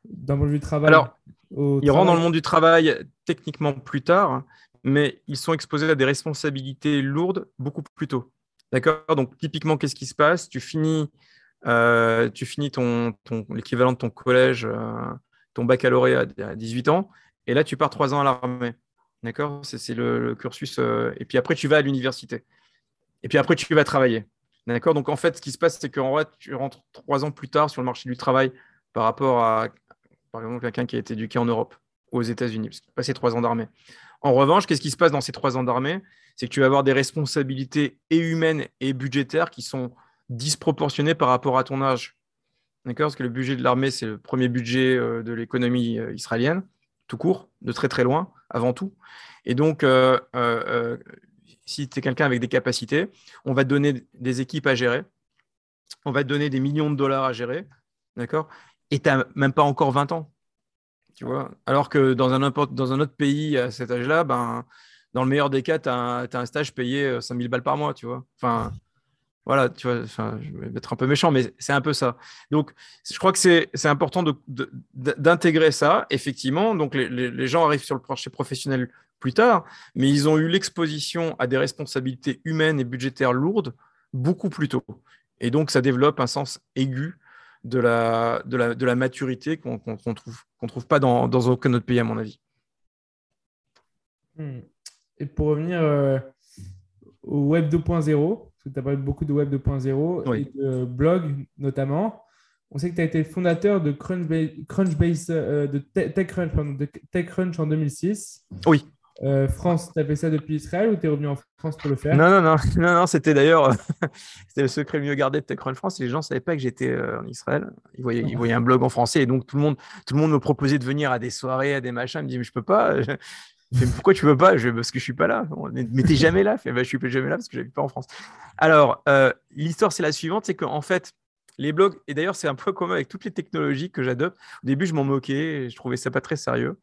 d'un point de vue travail. Alors, ils rentrent dans le monde du travail techniquement plus tard, mais ils sont exposés à des responsabilités lourdes beaucoup plus tôt. D'accord Donc, typiquement, qu'est-ce qui se passe? Tu finis, euh, tu finis ton, l'équivalent de ton collège, euh, ton baccalauréat à 18 ans, et là, tu pars trois ans à l'armée. D'accord? C'est le, cursus. Euh, et puis après, tu vas à l'université. Et puis après, tu vas travailler. D'accord? Donc, en fait, ce qui se passe, c'est qu'en vrai, tu rentres trois ans plus tard sur le marché du travail par rapport à, par exemple, quelqu'un qui a été éduqué en Europe aux États-Unis, parce qu'il a passé trois ans d'armée. En revanche, qu'est-ce qui se passe dans ces trois ans d'armée? C'est que tu vas avoir des responsabilités et humaines et budgétaires qui sont disproportionnées par rapport à ton âge. D'accord? Parce que le budget de l'armée, c'est le premier budget euh, de l'économie euh, israélienne, tout court, de très très loin, avant tout. Et donc, euh, si tu es quelqu'un avec des capacités, on va te donner des équipes à gérer, on va te donner des millions de dollars à gérer, d'accord? Et tu n'as même pas encore 20 ans. Tu vois? Alors que dans un, dans un autre pays à cet âge-là, ben, dans le meilleur des cas, tu as, un stage payé 5000 euh, balles par mois, tu vois. Enfin, voilà, tu vois, enfin, je vais être un peu méchant, mais c'est un peu ça. Donc, je crois que c'est important d'intégrer ça, effectivement. Donc, les, gens arrivent sur le marché professionnel plus tard, mais ils ont eu l'exposition à des responsabilités humaines et budgétaires lourdes beaucoup plus tôt. Et donc, ça développe un sens aigu de la, maturité qu'on ne trouve, pas dans, dans aucun autre pays, à mon avis. Hmm. Et pour revenir euh, au Web 2.0, parce que tu as parlé beaucoup de Web 2.0 et de blog notamment, on sait que tu as été fondateur de Crunchbase, euh, de TechCrunch, de TechCrunch en 2006. Oui. Euh, France, tu as fait ça depuis Israël ou tu es revenu en France pour le faire? Non, non, non, non, non c'était d'ailleurs c'était le secret mieux gardé de TechCrunch France. Les gens ne savaient pas que j'étais en Israël. Ils voyaient, ils voyaient un blog en français et donc tout le, monde, tout le monde me proposait de venir à des soirées, à des machins. Ils me disaient, mais je peux pas pourquoi tu veux pas? Parce que je suis pas là. Mais t'es jamais là. Fait, bah, je suis jamais là parce que j'habite pas en France. Alors, euh, l'histoire, c'est la suivante c'est qu'en fait, les blogs, et d'ailleurs, c'est un peu commun avec toutes les technologies que j'adopte. Au début, je m'en moquais, je trouvais ça pas très sérieux.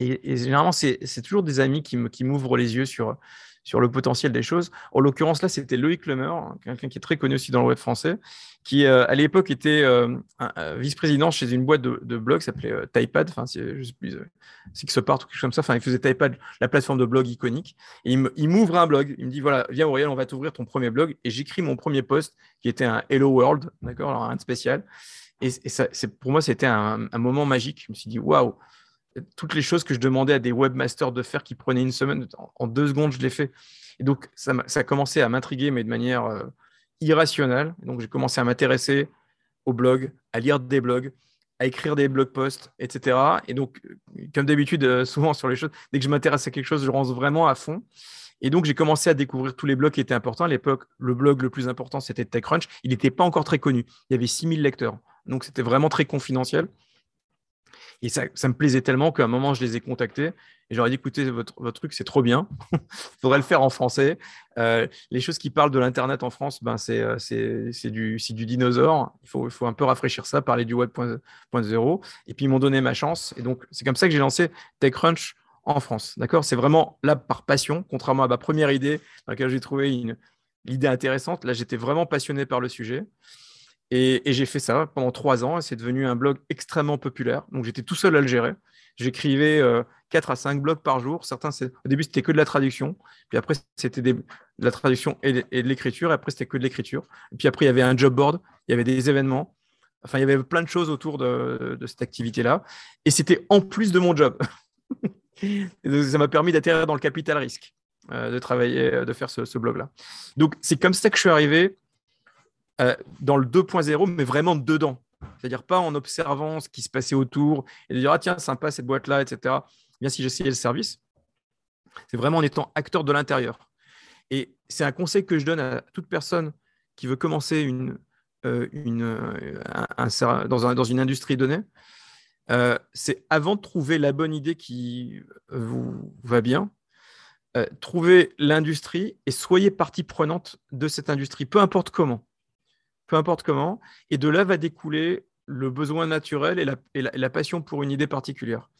Et, généralement, c'est toujours des amis qui m'ouvrent les yeux sur, sur le potentiel des choses. En l'occurrence, là, c'était Loïc Lemer, quelqu'un qui est très connu aussi dans le web français, qui euh, à l'époque était euh, vice-président chez une boîte de, de blog qui s'appelait euh, Typepad, enfin, je sais plus, Sixpart ou quelque chose comme ça. Enfin, il faisait Typepad, la plateforme de blog iconique. Et il m'ouvre un blog. Il me dit voilà, viens Auriel, on va t'ouvrir ton premier blog. Et j'écris mon premier post qui était un Hello World, d'accord, alors un spécial. Et, pour moi, c'était un, un moment magique. Je me suis dit waouh toutes les choses que je demandais à des webmasters de faire qui prenaient une semaine, en deux secondes, je l'ai fait. Et donc, ça, a commencé à m'intriguer, mais de manière euh, irrationnelle. donc, j'ai commencé à m'intéresser au blog, à lire des blogs, à écrire des blog posts, etc. Et donc, comme d'habitude, euh, souvent sur les choses, dès que je m'intéresse à quelque chose, je rentre vraiment à fond. Et donc, j'ai commencé à découvrir tous les blogs qui étaient importants. À l'époque, le blog le plus important, c'était TechCrunch. Il n'était pas encore très connu. Il y avait 6000 lecteurs. Donc, c'était vraiment très confidentiel. Et ça, me plaisait tellement qu'à un moment, je les ai contactés et j'aurais dit écoutez, votre, votre truc, c'est trop bien. Il faudrait le faire en français. Euh, les choses qui parlent de l'Internet en France, ben, c'est, euh, du, du dinosaure. Il faut, faut un peu rafraîchir ça, parler du web.0. Et puis, ils m'ont donné ma chance. Et donc, c'est comme ça que j'ai lancé TechCrunch en France. D'accord? C'est vraiment là par passion, contrairement à ma première idée dans laquelle j'ai trouvé une, idée intéressante. Là, j'étais vraiment passionné par le sujet. Et, j'ai fait ça pendant trois ans et c'est devenu un blog extrêmement populaire. Donc j'étais tout seul à le gérer. J'écrivais 4 à 5 blogs par jour. Certains, au début, c'était que de la traduction. Puis après, c'était de la traduction et de, l'écriture. Après, c'était que de l'écriture. Puis après, il y avait un job board. Il y avait des événements. Enfin, il y avait plein de choses autour de, cette activité-là. Et c'était en plus de mon job. ça m'a permis d'atterrir dans le capital risque, euh, de travailler, euh, de faire ce, blog-là. Donc, c'est comme ça que je suis arrivé euh, dans le 2.0, mais vraiment dedans. C'est-à-dire pas en observant ce qui se passait autour et de dire, ah tiens, sympa cette boîte-là, etc. Bien si j'essayais le service. C'est vraiment en étant acteur de l'intérieur. Et c'est un conseil que je donne à toute personne qui veut commencer une, euh, une, euh, dans, dans, une industrie donnée, euh, c'est avant de trouver la bonne idée qui vous va bien, trouver l'industrie et soyez partie prenante de cette industrie, peu importe comment. Peu importe comment. Et de là va découler le besoin naturel et la, passion pour une idée particulière.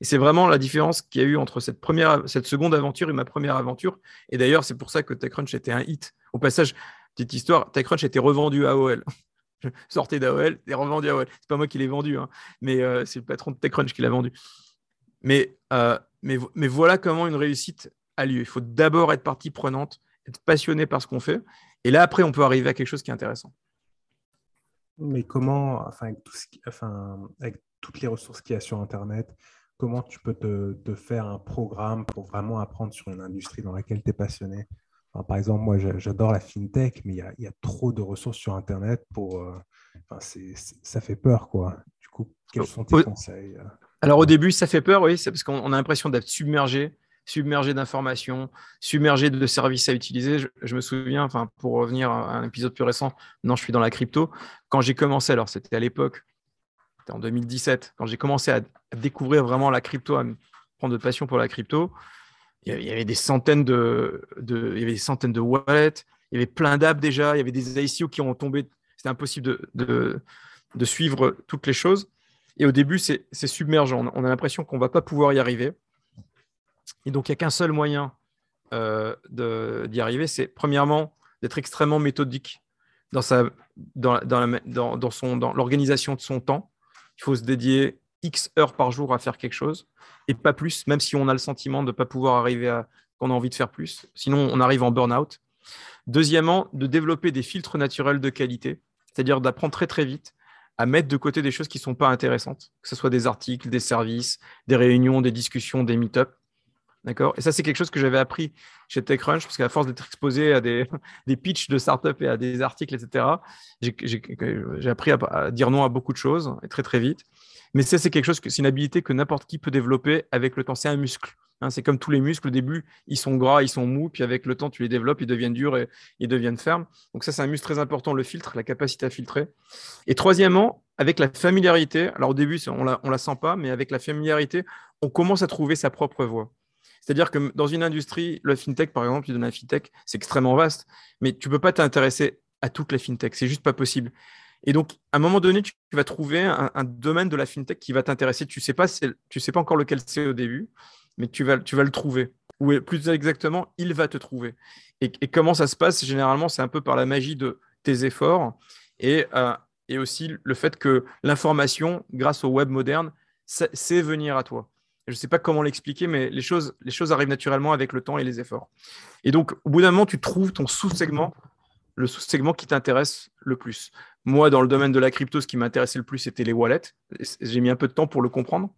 Et c'est vraiment la différence qu'il y a eu entre cette, seconde aventure et ma première aventure. Et d'ailleurs, c'est pour ça que TechCrunch était un hit. Au passage, Petite histoire, TechCrunch était revendu à AOL. Je sortais d'AOL et revendu à AOL. C'est pas moi qui l'ai vendu, hein, mais euh, c'est le patron de TechCrunch qui l'a vendu. Mais, euh, mais voilà comment une réussite a lieu. Il faut d'abord être partie prenante, être passionné par ce qu'on fait. Et là, après, on peut arriver à quelque chose qui est intéressant. Mais comment, enfin, avec, tout ce enfin, avec toutes les ressources qu'il y a sur Internet, comment tu peux te, te, faire un programme pour vraiment apprendre sur une industrie dans laquelle tu es passionné par exemple, moi, j'adore la fintech, mais il y, a, trop de ressources sur Internet pour. Euh, ça fait peur, quoi. Du coup, quels sont tes conseils euh? Alors, au début, ça fait peur, oui, c'est parce qu'on a l'impression d'être submergé, submergé d'informations, submergé de services à utiliser. Je, me souviens, enfin, pour revenir à un épisode plus récent, non, je suis dans la crypto. Quand j'ai commencé, alors c'était à l'époque, c'était en 2017, quand j'ai commencé à, découvrir vraiment la crypto, à me prendre de passion pour la crypto, il y avait des centaines de, wallets, il y avait plein d'apps déjà, il y avait des ICO qui ont tombé. C'était impossible de, de, suivre toutes les choses. Et au début, c'est submergent. On a l'impression qu'on ne va pas pouvoir y arriver. Et donc, il n'y a qu'un seul moyen euh, d'y arriver, c'est premièrement d'être extrêmement méthodique dans, dans, dans, dans, son, dans l'organisation de son temps. Il faut se dédier X heures par jour à faire quelque chose et pas plus, même si on a le sentiment de ne pas pouvoir arriver à qu'on a envie de faire plus. Sinon, on arrive en burn-out. Deuxièmement, de développer des filtres naturels de qualité, c'est-à-dire d'apprendre très très vite à mettre de côté des choses qui ne sont pas intéressantes, que ce soit des articles, des services, des réunions, des discussions, des meet-ups. D'accord Et ça, c'est quelque chose que j'avais appris chez TechCrunch, parce qu'à force d'être exposé à des, des pitchs de startups et à des articles, etc., j'ai appris à, dire non à beaucoup de choses, très très vite. Mais ça, c'est quelque chose que c'est une habilité que n'importe qui peut développer avec le temps. C'est un muscle. Hein. c'est comme tous les muscles, au début, ils sont gras, ils sont mous, puis avec le temps, tu les développes, ils deviennent durs et ils deviennent fermes. Donc ça, c'est un muscle très important, le filtre, la capacité à filtrer. Et troisièmement, avec la familiarité, alors au début, on la, la sent pas, mais avec la familiarité, on commence à trouver sa propre voie. C'est-à-dire que dans une industrie, le fintech, par exemple, dans la fintech, c'est extrêmement vaste, mais tu ne peux pas t'intéresser à toute la fintech. C'est juste pas possible. Et donc, à un moment donné, tu vas trouver un, domaine de la fintech qui va t'intéresser. Tu ne sais, pas, tu sais pas encore lequel c'est au début, mais tu vas, tu le trouver. Ou plus exactement, il va te trouver. Et, comment ça se passe? Généralement, c'est un peu par la magie de tes efforts et, euh, aussi le fait que l'information, grâce au web moderne, c'est venir à toi. Je ne sais pas comment l'expliquer, mais les choses, arrivent naturellement avec le temps et les efforts. Et donc, au bout d'un moment, tu trouves ton sous-segment, le sous-segment qui t'intéresse le plus. Moi, dans le domaine de la crypto, ce qui m'intéressait le plus, c'était les wallets. J'ai mis un peu de temps pour le comprendre.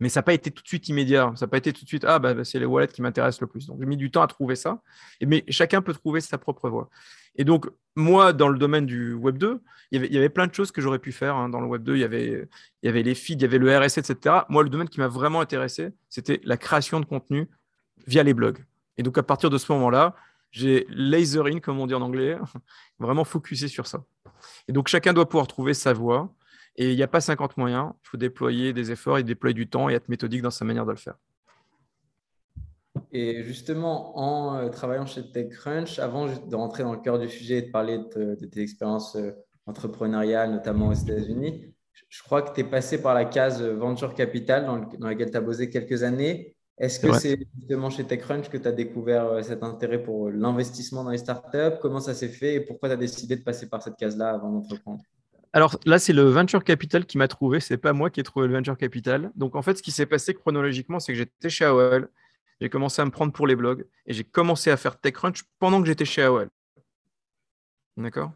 Mais ça n'a pas été tout de suite immédiat. Ça n'a pas été tout de suite, ah, bah, c'est les wallets qui m'intéressent le plus. Donc, j'ai mis du temps à trouver ça. Mais chacun peut trouver sa propre voie. Et donc, moi, dans le domaine du Web 2, il y avait, plein de choses que j'aurais pu faire. Hein. Dans le Web 2, il y, avait, il y avait les feeds, il y avait le RSS, etc. Moi, le domaine qui m'a vraiment intéressé, c'était la création de contenu via les blogs. Et donc, à partir de ce moment-là, j'ai laser in, comme on dit en anglais, vraiment focusé sur ça. Et donc, chacun doit pouvoir trouver sa voie. Et il n'y a pas 50 moyens. Il faut déployer des efforts et déployer du temps et être méthodique dans sa manière de le faire. Et justement, en euh, travaillant chez TechCrunch, avant de rentrer dans le cœur du sujet et de parler de, tes expériences euh, entrepreneuriales, notamment aux États-Unis, je crois que tu es passé par la case Venture Capital dans, dans laquelle tu as bossé quelques années. Est-ce que c'est justement chez TechCrunch que tu as découvert euh, cet intérêt pour l'investissement dans les startups? Comment ça s'est fait et pourquoi tu as décidé de passer par cette case-là avant d'entreprendre? Alors là, c'est le venture capital qui m'a trouvé. C'est pas moi qui ai trouvé le venture capital. Donc en fait, ce qui s'est passé chronologiquement, c'est que j'étais chez AOL. J'ai commencé à me prendre pour les blogs et j'ai commencé à faire TechCrunch pendant que j'étais chez AOL. D'accord?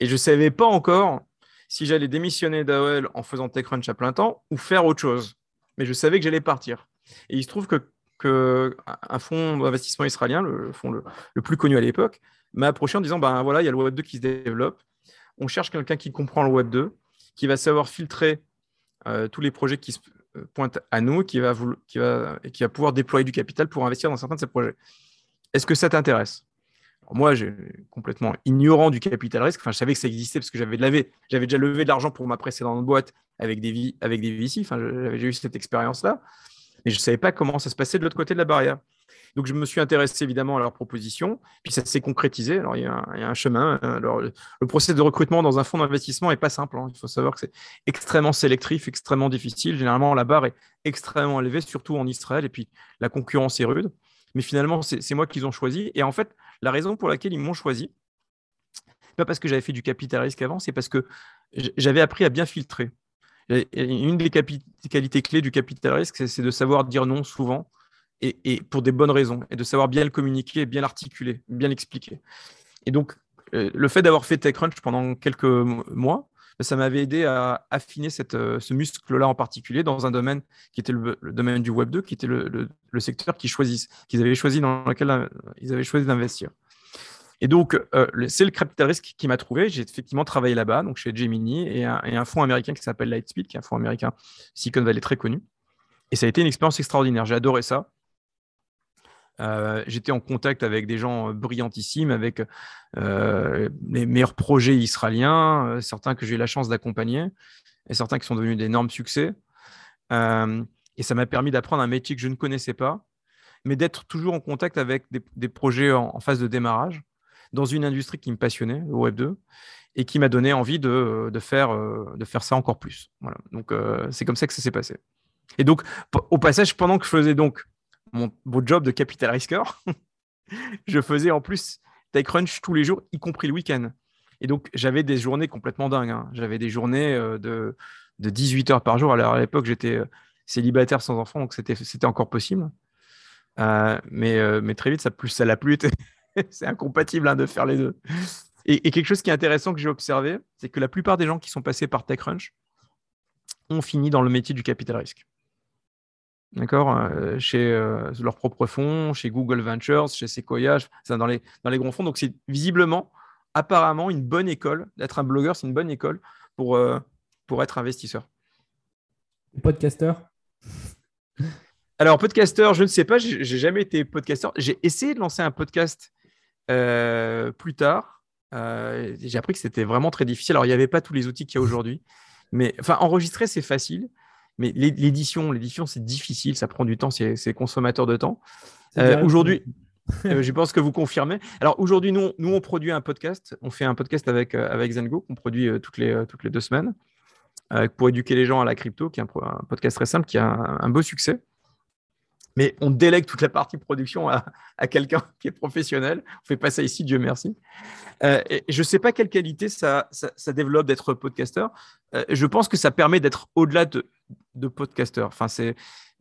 Et je ne savais pas encore si j'allais démissionner d'AOL en faisant TechCrunch à plein temps ou faire autre chose. Mais je savais que j'allais partir. Et il se trouve que, fonds d'investissement israélien, le fonds le, le plus connu à l'époque, m'a approché en disant ben voilà, il y a le Web 2 qui se développe. On cherche quelqu'un qui comprend le Web 2, qui va savoir filtrer euh, tous les projets qui se euh, pointent à nous, qui va, qui, va, pouvoir déployer du capital pour investir dans certains de ces projets. Est-ce que ça t'intéresse? Moi, j'ai complètement ignorant du capital risque. Je savais que ça existait parce que j'avais j'avais déjà levé de l'argent pour ma précédente boîte avec des, avec des. Enfin, j'avais eu cette expérience-là, mais je ne savais pas comment ça se passait de l'autre côté de la barrière. Donc, je me suis intéressé évidemment à leur proposition, puis ça s'est concrétisé. Alors, il y, a un, chemin. Alors, le, processus de recrutement dans un fonds d'investissement n'est pas simple. Hein. Il faut savoir que c'est extrêmement sélectif, extrêmement difficile. Généralement, la barre est extrêmement élevée, surtout en Israël, et puis la concurrence est rude. Mais finalement, c'est moi qu'ils ont choisi. Et en fait, la raison pour laquelle ils m'ont choisi, pas parce que j'avais fait du capital risque avant, c'est parce que j'avais appris à bien filtrer. Une des qualités clés du capital risque, c'est de savoir dire non souvent et, pour des bonnes raisons, et de savoir bien le communiquer, bien l'articuler, bien l'expliquer. Et donc, euh, le fait d'avoir fait TechCrunch pendant quelques mois, ça m'avait aidé à affiner euh, ce muscle-là en particulier dans un domaine qui était le, domaine du Web 2, qui était le, secteur qu'ils avaient choisi dans lequel euh, ils avaient choisi d'investir. Et donc, c'est le capital risque qui m'a trouvé. J'ai effectivement travaillé là-bas, donc chez Gemini et un, et un fonds américain qui s'appelle Lightspeed, qui est un fonds américain Silicon Valley très connu. Et ça a été une expérience extraordinaire. J'ai adoré ça. Euh, j'étais en contact avec des gens euh, brillantissimes, avec euh, les meilleurs projets israéliens, certains que j'ai eu la chance d'accompagner, et certains qui sont devenus d'énormes succès. et ça m'a permis d'apprendre un métier que je ne connaissais pas, mais d'être toujours en contact avec des, projets en, phase de démarrage, dans une industrie qui me passionnait, le Web 2, et qui m'a donné envie de, de, faire, de faire ça encore plus. Voilà. Donc, c'est comme ça que ça s'est passé. Et donc, au passage, pendant que je faisais donc mon beau job de capital risker, je faisais en plus TechCrunch tous les jours, y compris le week-end. Et donc, j'avais des journées complètement dingues. Hein. J'avais des journées euh, de, de 18 heures par jour. Alors, à l'époque, j'étais euh, célibataire sans enfant, donc c'était encore possible. Euh, mais, mais très vite, ça plus ça l'a plus été. c'est incompatible hein, de faire les deux. Et, et, quelque chose qui est intéressant que j'ai observé, c'est que la plupart des gens qui sont passés par TechCrunch ont fini dans le métier du capital risque d'accord, euh, chez euh, leurs propres fonds, chez Google Ventures, chez Sequoia, dans les, dans les grands fonds. Donc, c'est visiblement, apparemment, une bonne école. D'être un blogueur, c'est une bonne école pour, euh, pour être investisseur. Podcasteur? Alors, podcasteur, je ne sais pas, j'ai jamais été podcasteur. J'ai essayé de lancer un podcast plus tard. j'ai appris que c'était vraiment très difficile. Alors, il n'y avait pas tous les outils qu'il y a aujourd'hui. Mais enfin, enregistrer, c'est facile. Mais l'édition, l'édition, c'est difficile, ça prend du temps, c'est consommateur de temps. Euh, aujourd'hui, euh, je pense que vous confirmez. Alors aujourd'hui, nous, nous, on produit un podcast. On fait un podcast avec, euh, avec Zengo qu'on produit toutes, les, toutes les deux semaines pour éduquer les gens à la crypto, qui est un, podcast très simple, qui a un beau succès mais on délègue toute la partie production à, quelqu'un qui est professionnel. On ne fait pas ça ici, Dieu merci. Euh, je ne sais pas quelle qualité ça, ça, développe d'être podcasteur. Je pense que ça permet d'être au-delà de, de podcasteur. Enfin, c'est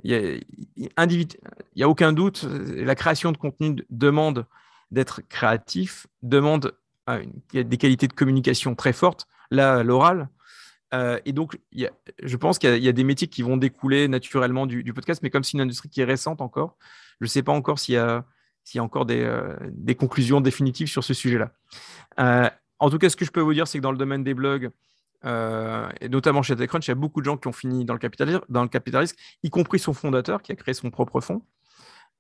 il n'y a, aucun doute, la création de contenu demande d'être créatif, demande euh, des qualités de communication très fortes. Là, l'oral, euh, et donc, je pense qu'il y, a des métiers qui vont découler naturellement du, podcast, mais comme c'est une industrie qui est récente encore, je ne sais pas encore s'il y, a, encore euh, des, conclusions définitives sur ce sujet-là. Euh, en tout cas, ce que je peux vous dire, c'est que dans le domaine des blogs, et notamment chez TechCrunch, il y a beaucoup de gens qui ont fini dans le, capitalisme, dans le capitalisme, y compris son fondateur qui a créé son propre fonds,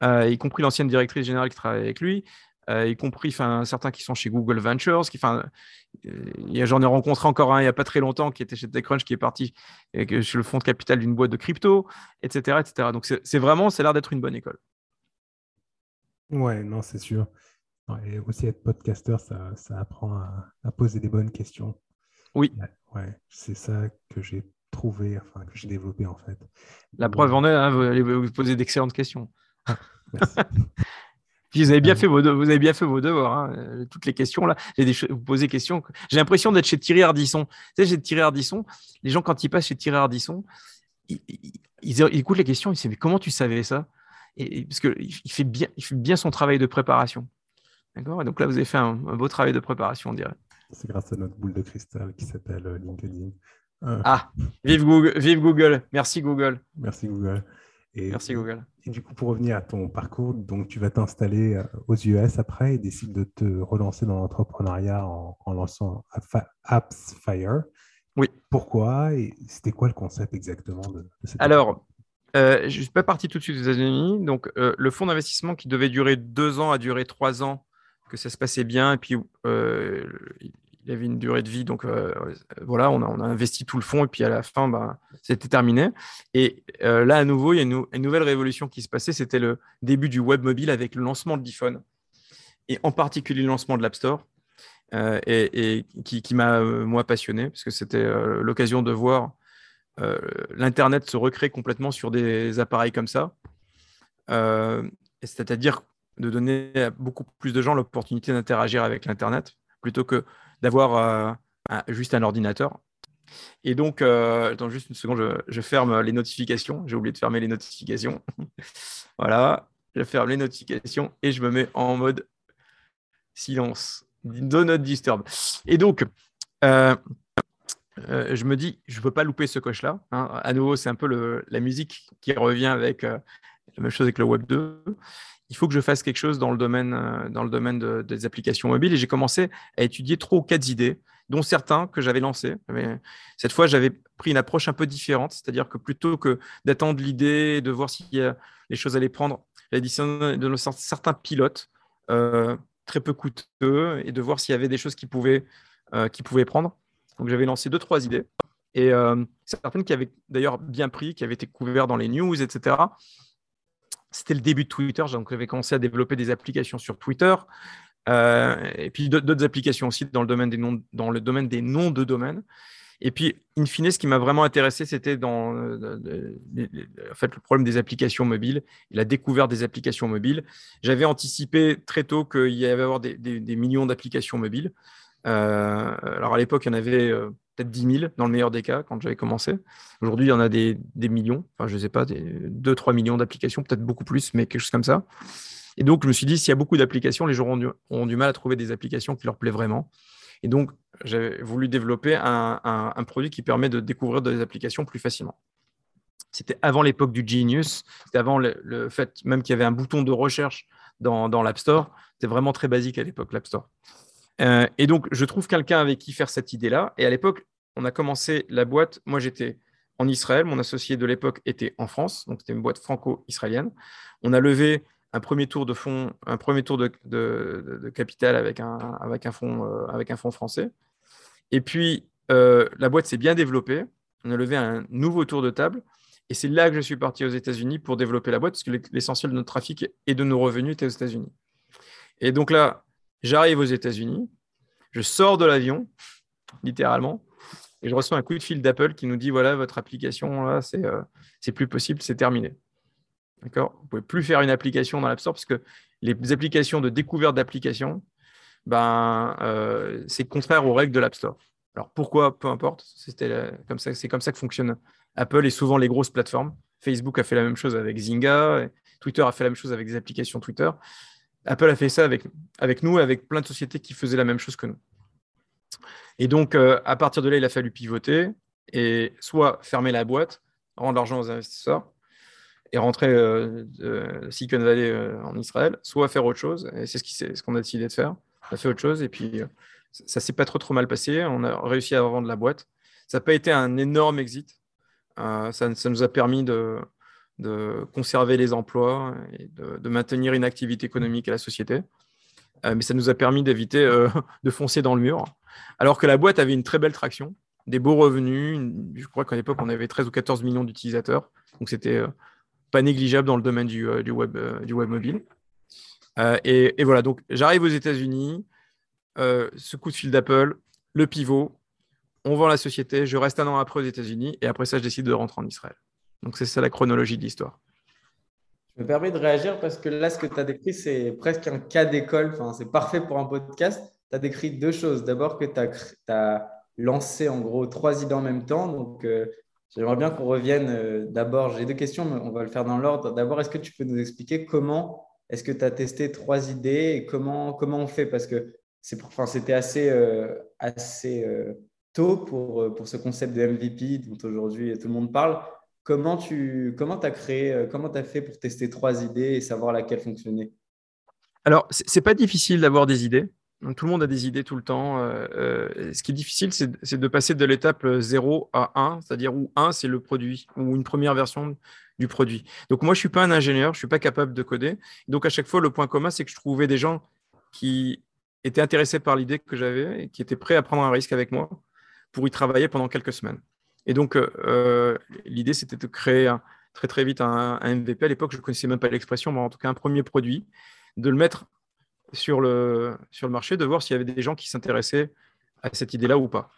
y compris l'ancienne directrice générale qui travaille avec lui, euh, y compris certains qui sont chez Google Ventures. Qui, euh, j'en ai rencontré encore un il n'y a pas très longtemps qui était chez TechCrunch, qui est parti chez le fonds de capital d'une boîte de crypto, etc. etc. Donc c'est vraiment, c'est l'air d'être une bonne école. Ouais, non, c'est sûr. Et aussi être podcasteur, ça, apprend à, poser des bonnes questions. Oui. Ouais, c'est ça que j'ai trouvé, enfin que j'ai développé en fait. La preuve en est, hein, vous allez vous poser d'excellentes questions. merci. Puis vous avez bien fait vos, vous avez bien fait vos devoirs. Hein. Euh, toutes les questions là, j'ai des vous posez des questions. J'ai l'impression d'être chez Thierry Ardisson. Tu sais, chez Thierry Ardisson, les gens quand ils passent chez Thierry Ardisson, ils, ils, écoutent les questions, ils se disent mais comment tu savais ça? Et, parce que il fait bien, il fait bien son travail de préparation. D'accord? Et donc là, vous avez fait un, beau travail de préparation, on dirait. C'est grâce à notre boule de cristal qui s'appelle euh, LinkedIn. Euh. Ah, vive Google, vive Google. Merci Google. Merci Google. Et, Merci Google. Et du coup, pour revenir à ton parcours, donc tu vas t'installer euh, aux US après et décides de te relancer dans l'entrepreneuriat en, lançant AppsFire. Oui. Pourquoi et c'était quoi le concept exactement de, cette Alors, euh, je ne suis pas parti tout de suite aux États-Unis. Donc, euh, le fonds d'investissement qui devait durer deux ans a duré trois ans, que ça se passait bien. Et puis, il y avait une durée de vie. Donc euh, voilà, on a, investi tout le fonds et puis à la fin, bah, c'était terminé. Et euh, là, à nouveau, il y a une, nouvelle révolution qui se passait. C'était le début du web mobile avec le lancement de l'iPhone et en particulier le lancement de l'App Store. Euh, et, qui, m'a, moi, passionné parce que c'était l'occasion de voir l'Internet se recréer complètement sur des appareils comme ça. c'est-à-dire de donner à beaucoup plus de gens l'opportunité d'interagir avec l'Internet plutôt que d'avoir euh, juste un ordinateur. Et donc, euh, attends juste une seconde, je, ferme les notifications. J'ai oublié de fermer les notifications. voilà, je ferme les notifications et je me mets en mode silence. Do not disturb. Et donc, euh, je me dis, je ne peux pas louper ce coche-là. Hein. À nouveau, c'est un peu la musique qui revient avec la même chose avec le Web 2 il faut que je fasse quelque chose dans le domaine, euh, dans le domaine des applications mobiles. Et j'ai commencé à étudier trois ou quatre idées, dont certains que j'avais lancés. cette fois, j'avais pris une approche un peu différente, c'est-à-dire que plutôt que d'attendre l'idée, de voir si les choses allaient prendre, j'avais de certains pilotes euh, très peu coûteux et de voir s'il y avait des choses qui pouvaient, euh, qui pouvaient prendre. Donc j'avais lancé deux, trois idées. Et certaines qui avaient d'ailleurs bien pris, qui avaient été couvertes dans les news, etc. C'était le début de Twitter, j'avais commencé à développer des applications sur Twitter. Euh, et puis d'autres applications aussi dans le domaine des noms, de domaine. Et puis, in fine, ce qui m'a vraiment intéressé, c'était dans euh, en fait, le problème des applications mobiles la découverte des applications mobiles. J'avais anticipé très tôt qu'il y avait avoir des, millions d'applications mobiles. Euh, alors à l'époque, il y en avait peut-être 10 000 dans le meilleur des cas quand j'avais commencé. Aujourd'hui, il y en a des, millions, enfin je ne sais pas, des 2-3 millions d'applications, peut-être beaucoup plus, mais quelque chose comme ça. Et donc, je me suis dit, s'il y a beaucoup d'applications, les gens auront du, mal à trouver des applications qui leur plaisent vraiment. Et donc, j'ai voulu développer un, produit qui permet de découvrir des applications plus facilement. C'était avant l'époque du Genius, c'était avant le, fait même qu'il y avait un bouton de recherche dans, dans l'App Store. C'était vraiment très basique à l'époque, l'App Store. Euh, et donc, je trouve quelqu'un avec qui faire cette idée-là. Et à l'époque, on a commencé la boîte. Moi, j'étais en Israël. Mon associé de l'époque était en France. Donc, c'était une boîte franco-israélienne. On a levé un premier tour de fonds, un premier tour de, capital avec un, avec, un fonds, euh, avec un français. Et puis, euh, la boîte s'est bien développée. On a levé un nouveau tour de table. Et c'est là que je suis parti aux États-Unis pour développer la boîte, parce que l'essentiel de notre trafic et de nos revenus était aux États-Unis. Et donc là, J'arrive aux États-Unis, je sors de l'avion, littéralement, et je reçois un coup de fil d'Apple qui nous dit voilà, votre application, là, c'est euh, plus possible, c'est terminé. D'accord? Vous ne pouvez plus faire une application dans l'App Store parce que les applications de découverte d'applications, ben, euh, c'est contraire aux règles de l'App Store. Alors pourquoi? Peu importe. C'est comme, ça, comme ça que fonctionne Apple et souvent les grosses plateformes. Facebook a fait la même chose avec Zynga, Twitter a fait la même chose avec des applications Twitter. Apple a fait ça avec, avec nous avec plein de sociétés qui faisaient la même chose que nous. Et donc, euh, à partir de là, il a fallu pivoter et soit fermer la boîte, rendre l'argent aux investisseurs et rentrer euh, de Silicon Valley euh, en Israël, soit faire autre chose. Et c'est ce qu'on a décidé de faire. On a fait autre chose et puis ça s'est pas trop, trop mal passé. On a réussi à vendre la boîte. Ça n'a pas été un énorme exit. ça, nous a permis de, conserver les emplois et de, maintenir une activité économique à la société. Mais ça nous a permis d'éviter de foncer dans le mur. Alors que la boîte avait une très belle traction, des beaux revenus. Je crois qu'à l'époque, on avait 13 ou 14 millions d'utilisateurs. Donc, c'était euh, pas négligeable dans le domaine du, web, du web mobile. Et, voilà, donc j'arrive aux États-Unis, ce coup de fil d'Apple, le pivot, on vend la société, je reste un an après aux États-Unis et après ça, je décide de rentrer en Israël. Donc c'est ça la chronologie de l'histoire. Je me permets de réagir parce que là, ce que tu as décrit, c'est presque un cas d'école. C'est parfait pour un podcast. Tu as décrit deux choses. D'abord, que tu as, lancé en gros trois idées en même temps. Donc, euh, j'aimerais bien qu'on revienne. euh, D'abord, j'ai deux questions, mais on va le faire dans l'ordre. D'abord, est-ce que tu peux nous expliquer comment est-ce que tu as testé trois idées et comment, comment on fait? Parce que c'était assez, euh, assez tôt pour, pour ce concept de MVP dont aujourd'hui tout le monde parle. Comment tu comment as créé, comment tu as fait pour tester trois idées et savoir laquelle fonctionnait? Alors, c'est c'est pas difficile d'avoir des idées. Tout le monde a des idées tout le temps. Euh, euh, ce qui est difficile, c'est de passer de l'étape 0 à 1, c'est-à-dire où 1, c'est le produit ou une première version du produit. Donc, moi, je suis pas un ingénieur, je suis pas capable de coder. Donc, à chaque fois, le point commun, c'est que je trouvais des gens qui étaient intéressés par l'idée que j'avais et qui étaient prêts à prendre un risque avec moi pour y travailler pendant quelques semaines. Et donc, euh, euh, l'idée, c'était de créer très, très vite un, un MVP. À l'époque, je ne connaissais même pas l'expression, mais en tout cas, un premier produit, de le mettre sur le, sur le marché, de voir s'il y avait des gens qui s'intéressaient à cette idée-là ou pas.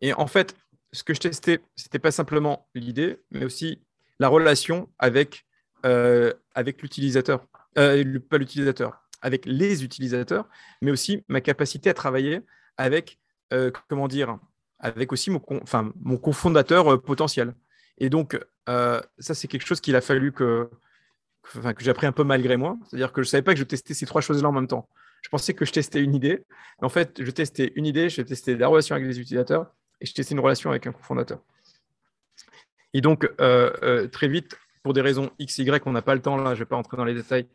Et en fait, ce que je testais, ce n'était pas simplement l'idée, mais aussi la relation avec, euh, avec l'utilisateur. Euh, pas l'utilisateur, avec les utilisateurs, mais aussi ma capacité à travailler avec, euh, comment dire, avec aussi mon, con- enfin, mon cofondateur potentiel. Et donc, ça, c'est quelque chose qu'il a fallu que- que j'ai appris un peu malgré moi. C'est-à-dire que je ne savais pas que je testais ces trois choses-là en même temps. Je pensais que je testais une idée, mais en fait, je testais une idée, je testais la relation avec les utilisateurs et je testais une relation avec un cofondateur. Et donc, euh, euh, très vite, pour des raisons X, Y, on n'a pas le temps là, je ne vais pas rentrer dans les détails,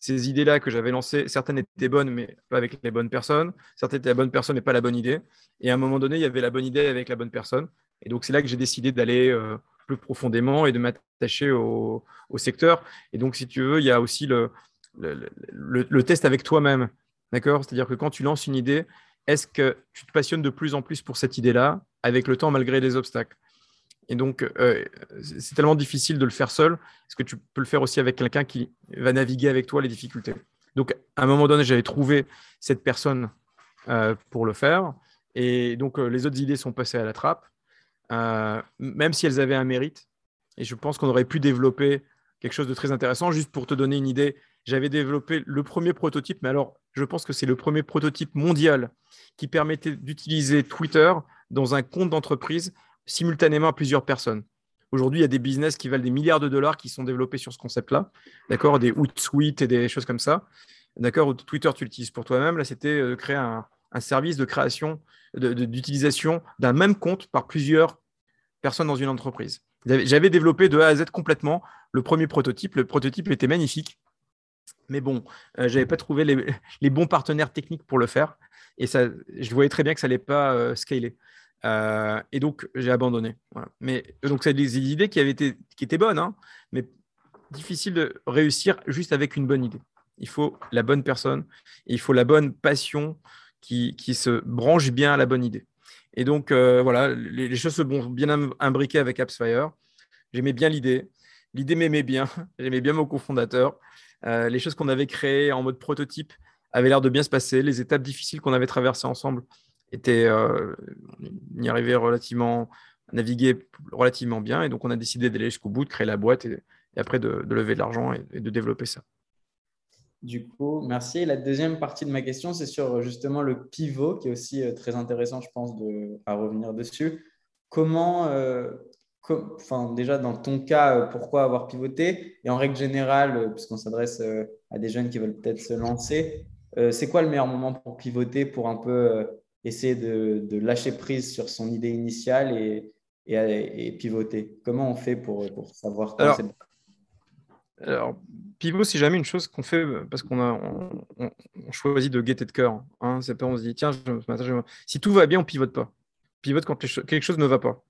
ces idées-là que j'avais lancées, certaines étaient bonnes, mais pas avec les bonnes personnes, certaines étaient la bonne personne, mais pas la bonne idée. Et à un moment donné, il y avait la bonne idée avec la bonne personne. Et donc, c'est là que j'ai décidé d'aller euh, plus profondément et de m'attacher au, secteur. Et donc, si tu veux, il y a aussi le, test avec toi-même. D'accord? C'est-à-dire que quand tu lances une idée, est-ce que tu te passionnes de plus en plus pour cette idée-là avec le temps, malgré les obstacles? Et donc, euh, c'est c'est tellement difficile de le faire seul. Est-ce que tu peux le faire aussi avec quelqu'un qui va naviguer avec toi les difficultés Donc, à un moment donné, j'avais trouvé cette personne euh, pour le faire. Et donc, euh, les autres idées sont passées à la trappe, euh, même si elles avaient un mérite. Et je pense qu'on aurait pu développer quelque chose de très intéressant. Juste pour te donner une idée, j'avais développé le premier prototype, mais alors je pense que c'est le premier prototype mondial qui permettait d'utiliser Twitter dans un compte d'entreprise simultanément à plusieurs personnes. Aujourd'hui, il y a des business qui valent des milliards de dollars qui sont développés sur ce concept-là, d'accord, des Hootsuite et des choses comme ça. D'accord, Twitter, tu l'utilises pour toi-même. Là, c'était euh, créer un, un service de création, de- de- d'utilisation d'un même compte par plusieurs personnes dans une entreprise. J'avais développé de A à Z complètement le premier prototype. Le prototype était magnifique. Mais bon, euh, je n'avais pas trouvé les, bons partenaires techniques pour le faire. Et ça, je voyais très bien que ça n'allait pas euh, scaler. Euh, et donc, j'ai abandonné. Mais donc, c'est des idées qui, avaient été, qui étaient bonnes, hein, mais difficile de réussir juste avec une bonne idée. Il faut la bonne personne, il faut la bonne passion qui se branche bien à la bonne idée. Et donc, euh, voilà, les, choses se sont bien im- imbriquées avec AppsFire. J'aimais bien l'idée. L'idée m'aimait bien. J'aimais bien mon cofondateur. Euh, les choses qu'on avait créées en mode prototype avaient l'air de bien se passer. Les étapes difficiles qu'on avait traversées ensemble étaient, euh, on y arrivait relativement, naviguer relativement bien. Et donc, on a décidé d'aller jusqu'au bout, de créer la boîte et, après de, lever de l'argent et de développer ça. Du coup, merci. Et la deuxième partie de ma question, c'est sur justement le pivot, qui est aussi euh, très intéressant, je pense, de, à revenir dessus. Comment, euh, com- enfin, déjà dans ton cas, euh, pourquoi avoir pivoté? Et en règle générale, euh, puisqu'on s'adresse euh, à des jeunes qui veulent peut-être se lancer, euh, c'est quoi le meilleur moment pour pivoter, pour un peu euh, essayer de, de lâcher prise sur son idée initiale et, et, et pivoter? Comment on fait pour, pour savoir quand c'est Alors, pivot, c'est jamais une chose qu'on fait euh, parce qu'on a, on, choisit de gaieté de cœur. Hein. C'est pas on se dit, tiens, si tout va bien, on pivote pas. Pivote quand quelque chose ne va pas.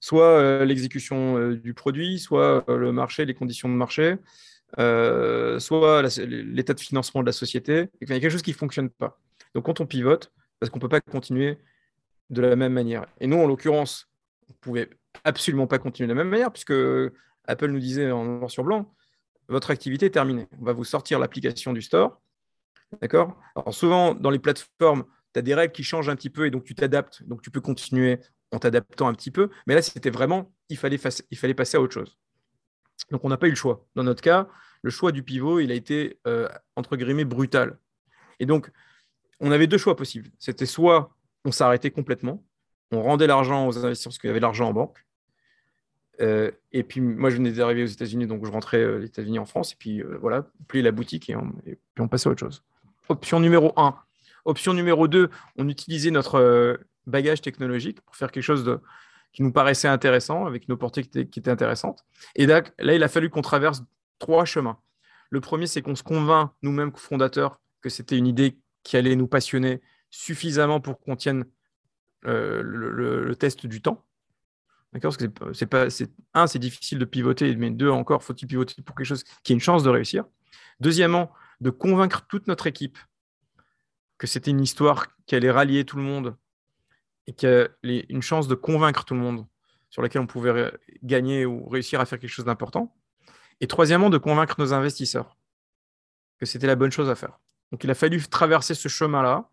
Soit euh, l'exécution euh, du produit, soit le marché, les conditions de marché, soit l'état de financement de la société. Il y a quelque chose qui ne fonctionne pas. Donc, quand on pivote, parce qu'on ne peut pas continuer de la même manière. Et nous, en l'occurrence, on ne pouvait absolument pas continuer de la même manière, puisque Apple nous disait en noir sur blanc, votre activité est terminée. On va vous sortir l'application du store. D'accord? Alors, souvent, dans les plateformes, tu as des règles qui changent un petit peu et donc tu t'adaptes. Donc, tu peux continuer en t'adaptant un petit peu. Mais là, c'était vraiment, il fallait, passer à autre chose. Donc, on n'a pas eu le choix. Dans notre cas, le choix du pivot, il a été, euh, entre guillemets, brutal. Et donc, on avait deux choix possibles. C'était soit on s'arrêtait complètement, on rendait l'argent aux investisseurs parce qu'il y avait l'argent en banque. Euh, et puis, moi, je venais d'arriver aux États-Unis, donc je rentrais euh, les États-Unis en France. Et puis, voilà, plier la boutique et, puis on passait à autre chose. Option numéro un. Option numéro deux, on utilisait notre bagage technologique pour faire quelque chose qui nous paraissait intéressant, avec une opportunité qui était intéressante. Et là, il a fallu qu'on traverse trois chemins. Le premier, c'est qu'on se convainc, nous-mêmes fondateurs, que c'était une idée qui allait nous passionner suffisamment pour qu'on tienne euh, le, test du temps. D'accord Parce que c'est pas, un, c'est difficile de pivoter, mais deux, encore, faut-il pivoter pour quelque chose qui a une chance de réussir. Deuxièmement, de convaincre toute notre équipe que c'était une histoire qui allait rallier tout le monde et qu'il y a une chance de convaincre tout le monde sur laquelle on pouvait gagner ou réussir à faire quelque chose d'important. Et troisièmement, de convaincre nos investisseurs que c'était la bonne chose à faire. Donc il a fallu traverser ce chemin-là,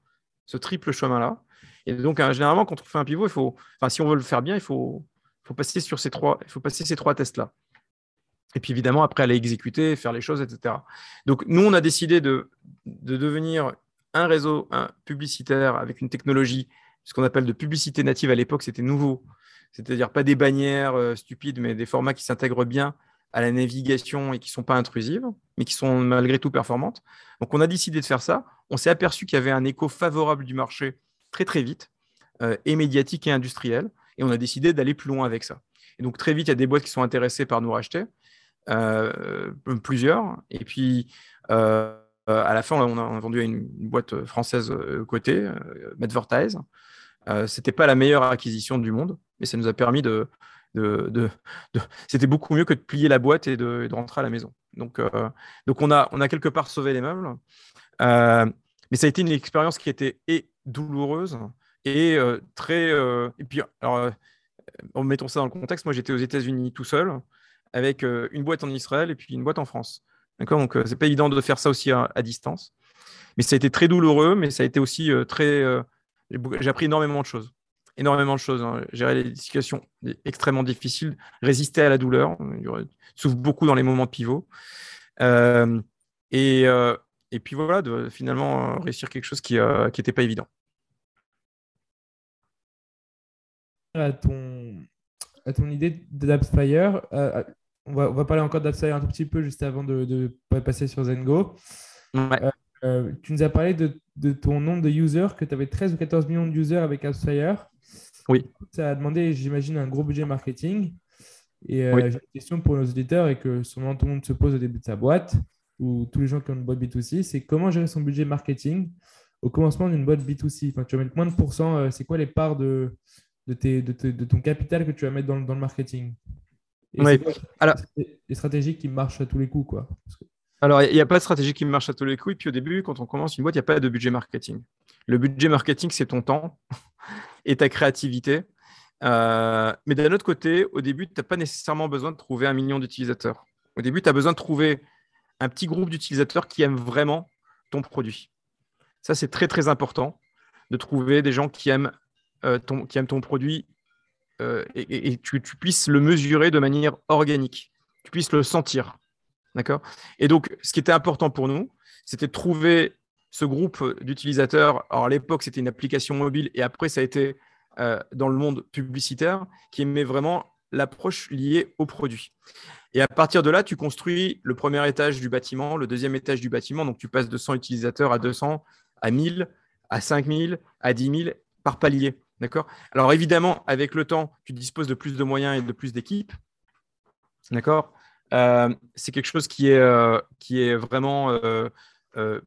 ce triple chemin-là. Et donc hein, généralement, quand on fait un pivot, il faut, enfin, si on veut le faire bien, il faut, faut passer sur ces trois, il faut passer ces trois tests-là. Et puis évidemment, après, aller exécuter, faire les choses, etc. Donc nous, on a décidé de, de devenir un réseau publicitaire avec une technologie ce qu'on appelle de publicité native à l'époque, c'était nouveau. C'est-à-dire pas des bannières euh, stupides, mais des formats qui s'intègrent bien à la navigation et qui ne sont pas intrusives, mais qui sont malgré tout performantes. Donc on a décidé de faire ça. On s'est aperçu qu'il y avait un écho favorable du marché très très vite, euh, et médiatique et industriel, et on a décidé d'aller plus loin avec ça. Et donc très vite, il y a des boîtes qui sont intéressées par nous racheter, euh, plusieurs, et puis à la fin, on a vendu à une, boîte française côté, Medvertise, euh, Ce n'était pas la meilleure acquisition du monde, mais ça nous a permis de. de, C'était beaucoup mieux que de plier la boîte et de, rentrer à la maison. Donc, euh, donc on, a, on a quelque part sauvé les meubles. Euh, mais ça a été une expérience qui était et douloureuse et très. et puis, alors, en mettant ça dans le contexte, moi j'étais aux États-Unis tout seul avec une boîte en Israël et puis une boîte en France. D'accord? Donc, c'est pas évident de faire ça aussi à, distance. Mais ça a été très douloureux, mais ça a été aussi très j'ai appris énormément de choses. Énormément de choses. Hein. Gérer les situations extrêmement difficiles, résister à la douleur. Souffre beaucoup dans les moments de pivot. Euh, et, euh, et, puis voilà, de finalement euh, réussir quelque chose qui n'était pas évident. À ton, à ton idée d'AppsFire, on, va, on va parler encore d'AppsFire un tout petit peu juste avant de, de passer sur Zengo. Ouais. Euh, tu nous as parlé de, ton nombre de users, que tu avais 13 ou 14 millions de users avec AppsFire. Oui. Ça a demandé, j'imagine, un gros budget marketing. Et euh, j'ai une question pour nos auditeurs et que sûrement tout le monde se pose au début de sa boîte ou tous les gens qui ont une boîte B2C, c'est comment gérer son budget marketing au commencement d'une boîte B2C. Enfin, tu vas mettre moins de pourcents, euh, c'est quoi les parts de, de, tes, de, ton capital que tu vas mettre dans, dans le marketing et oui. Alors, les stratégies qui marchent à tous les coups. Quoi. Alors, il n'y a pas de stratégie qui marche à tous les coups. Et puis au début, quand on commence une boîte, il n'y a pas de budget marketing. Le budget marketing, c'est ton temps et ta créativité. Euh, mais d'un autre côté, au début, tu n'as pas nécessairement besoin de trouver un million d'utilisateurs. Au début, tu as besoin de trouver un petit groupe d'utilisateurs qui aiment vraiment ton produit. Ça, c'est très, très important de trouver des gens qui aiment, ton, qui aiment ton produit euh, et, que tu puisses le mesurer de manière organique, tu puisses le sentir. D'accord? Et donc, ce qui était important pour nous, c'était de trouver ce groupe d'utilisateurs. Alors, à l'époque, c'était une application mobile et après, ça a été euh, dans le monde publicitaire qui aimait vraiment l'approche liée au produit. Et à partir de là, tu construis le premier étage du bâtiment, le deuxième étage du bâtiment. Donc, tu passes de 100 utilisateurs à 200, à 1000, à 5000, à 10 000 par palier. D'accord? Alors, évidemment, avec le temps, tu disposes de plus de moyens et de plus d'équipes. D'accord? Euh, c'est quelque chose qui est, euh, vraiment euh,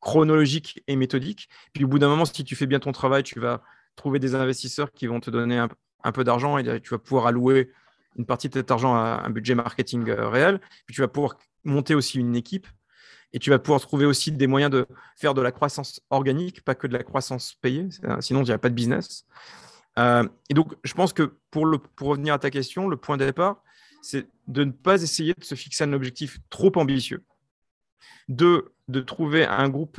chronologique et méthodique. Puis au bout d'un moment, si tu fais bien ton travail, tu vas trouver des investisseurs qui vont te donner un, peu d'argent et tu vas pouvoir allouer une partie de cet argent à un budget marketing réel. Puis tu vas pouvoir monter aussi une équipe et tu vas pouvoir trouver aussi des moyens de faire de la croissance organique, pas que de la croissance payée, sinon il n'y a pas de business. et donc, je pense que pour, revenir à ta question, le point de départ, c'est de ne pas essayer de se fixer un objectif trop ambitieux. Deux, de trouver un groupe,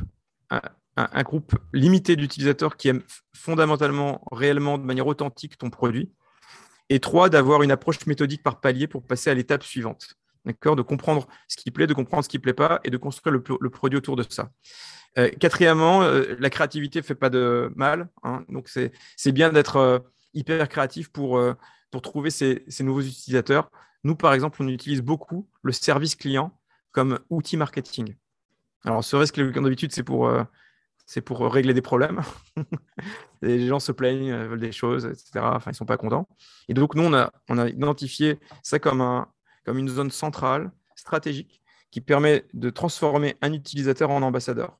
un, groupe limité d'utilisateurs qui aiment fondamentalement, réellement, de manière authentique ton produit. Et trois, d'avoir une approche méthodique par palier pour passer à l'étape suivante. D'accord, de comprendre ce qui plaît, de comprendre ce qui ne plaît pas et de construire le, produit autour de ça. Euh, quatrièmement, euh, la créativité ne fait pas de mal. Hein. donc, c'est bien d'être euh, hyper créatif pour, pour trouver ces, nouveaux utilisateurs. Nous, par exemple, on utilise beaucoup le service client comme outil marketing. Alors, service client, d'habitude, c'est pour, pour régler des problèmes. les gens se plaignent, veulent des choses, etc. Enfin, ils ne sont pas contents. Et donc, nous, on a, on a identifié ça comme un, comme une zone centrale, stratégique, qui permet de transformer un utilisateur en ambassadeur.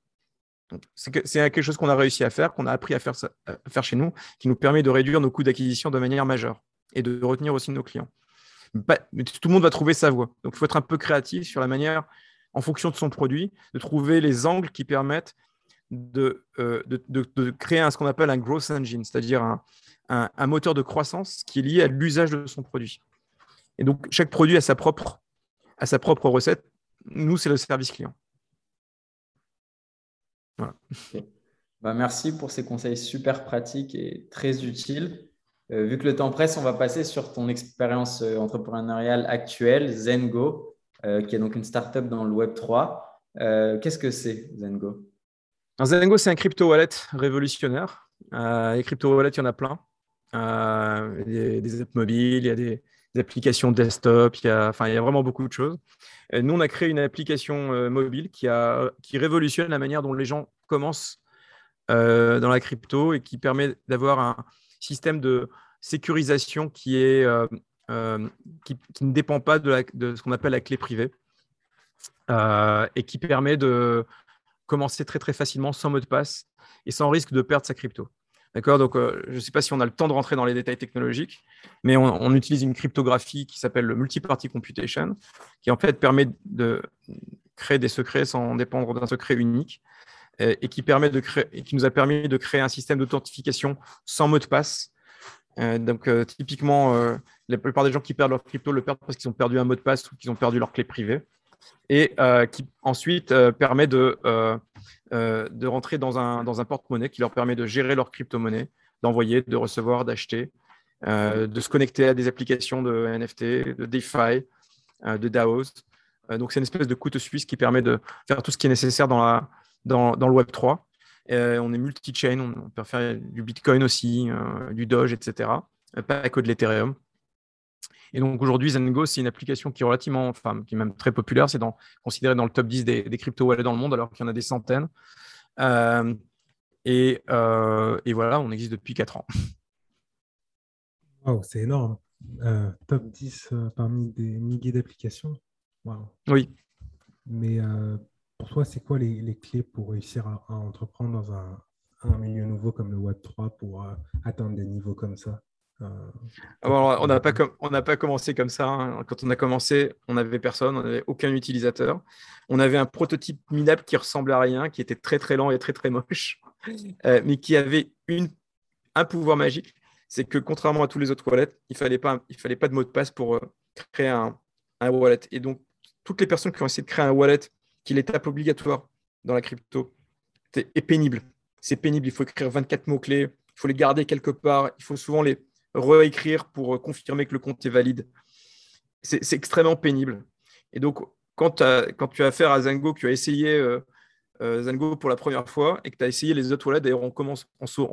C'est quelque chose qu'on a réussi à faire, qu'on a appris à faire, faire chez nous, qui nous permet de réduire nos coûts d'acquisition de manière majeure et de retenir aussi nos clients. tout le monde va trouver sa voie. Donc, il faut être un peu créatif sur la manière, en fonction de son produit, de trouver les angles qui permettent de, euh, de, créer ce qu'on appelle un growth engine, c'est-à-dire un, moteur de croissance qui est lié à l'usage de son produit. Et donc, chaque produit a sa propre, a sa propre recette. Nous, c'est le service client. Bah, merci pour ces conseils super pratiques et très utiles. Euh, vu que le temps presse, on va passer sur ton expérience euh, entrepreneuriale actuelle, Zengo, euh, qui est donc une startup dans le Web 3. Qu'est-ce que c'est, Zengo? Zengo, c'est un crypto wallet révolutionnaire. les crypto wallets, il y en a plein. il y a des apps mobiles, il y a des, des applications desktop, il y, a, enfin, il y a vraiment beaucoup de choses. nous, on a créé une application euh, mobile qui, a, qui révolutionne la manière dont les gens commencent euh, dans la crypto et qui permet d'avoir un système de sécurisation qui, est, euh, qui, ne dépend pas de, de ce qu'on appelle la clé privée et qui permet de commencer très très facilement sans mot de passe et sans risque de perdre sa crypto. D'accord Donc, euh, je ne sais pas si on a le temps de rentrer dans les détails technologiques, mais on, utilise une cryptographie qui s'appelle le multi-party computation, qui en fait permet de créer des secrets sans dépendre d'un secret unique et, qui, permet de créer, qui nous a permis de créer un système d'authentification sans mot de passe. Euh, donc, euh, typiquement, la plupart des gens qui perdent leur crypto le perdent parce qu'ils ont perdu un mot de passe ou qu'ils ont perdu leur clé privée et qui ensuite permet de euh, de rentrer dans un, dans un porte-monnaie qui leur permet de gérer leur crypto-monnaie, d'envoyer, de recevoir, d'acheter, euh, de se connecter à des applications de NFT, de DeFi, euh, de DAOs. donc, c'est une espèce de couteau suisse qui permet de faire tout ce qui est nécessaire dans, la, dans, dans le Web 3. on est multi-chain, on peut faire du Bitcoin aussi, du Doge, etc. Pas que de l'Ethereum. Et donc aujourd'hui, Zengo, c'est une application qui est relativement, enfin, qui est même très populaire. C'est considéré dans le top 10 des, crypto-wallets dans le monde, alors qu'il y en a des centaines. Euh, euh, et, voilà, on existe depuis 4 ans. Wow, c'est énorme. Euh, top 10 parmi des milliers d'applications. Oui. Mais pour toi, c'est quoi les, clés pour réussir à, entreprendre dans un, un, milieu nouveau comme le Web3 pour atteindre des niveaux comme ça? Ah on n'a pas, commencé comme ça. Hein. Quand on a commencé, on n'avait personne, on n'avait aucun utilisateur. On avait un prototype minable qui ressemblait à rien, qui était très très lent et très très moche, euh, mais qui avait un pouvoir magique. C'est que contrairement à tous les autres wallets, il ne fallait, pas, de mot de passe pour euh, créer un, un, wallet. Et donc, toutes les personnes qui ont essayé de créer un wallet, qui est l'étape obligatoire dans la crypto, est pénible. C'est pénible. Il faut écrire 24 mots-clés, il faut les garder quelque part, il faut souvent les, réécrire pour euh, confirmer que le compte est valide. C'est extrêmement pénible. Et donc, quand, tu as affaire à Zango, que tu as essayé euh, euh, Zango pour la première fois et que tu as essayé les autres wallets, d'ailleurs, on,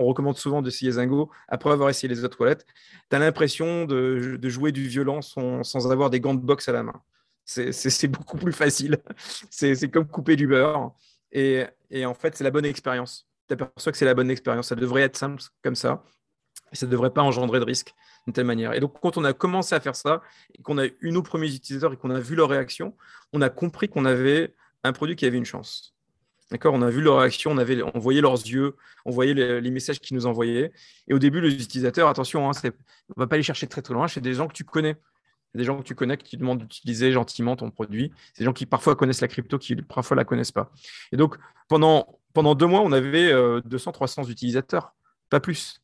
recommande souvent d'essayer Zango après avoir essayé les autres wallets, tu as l'impression de, jouer du violent sans, avoir des gants de boxe à la main. C'est beaucoup plus facile. C'est comme couper du beurre. Et, et en fait, c'est la bonne expérience. Tu aperçois que c'est la bonne expérience. Ça devrait être simple comme ça. Et ça ne devrait pas engendrer de risque d'une telle manière. Et donc, quand on a commencé à faire ça, et qu'on a eu nos premiers utilisateurs et qu'on a vu leur réaction, on a compris qu'on avait un produit qui avait une chance. D'accord? On a vu leur réaction, on, avait, on voyait leurs yeux, on voyait les, messages qu'ils nous envoyaient. Et au début, les utilisateurs, attention, hein, on ne va pas aller chercher très très loin, c'est des gens que tu connais. Des gens que tu connais qui te demandent d'utiliser gentiment ton produit. C'est des gens qui parfois connaissent la crypto, qui parfois la connaissent pas. Et donc, pendant, deux mois, on avait 200-300 euh, utilisateurs, pas plus.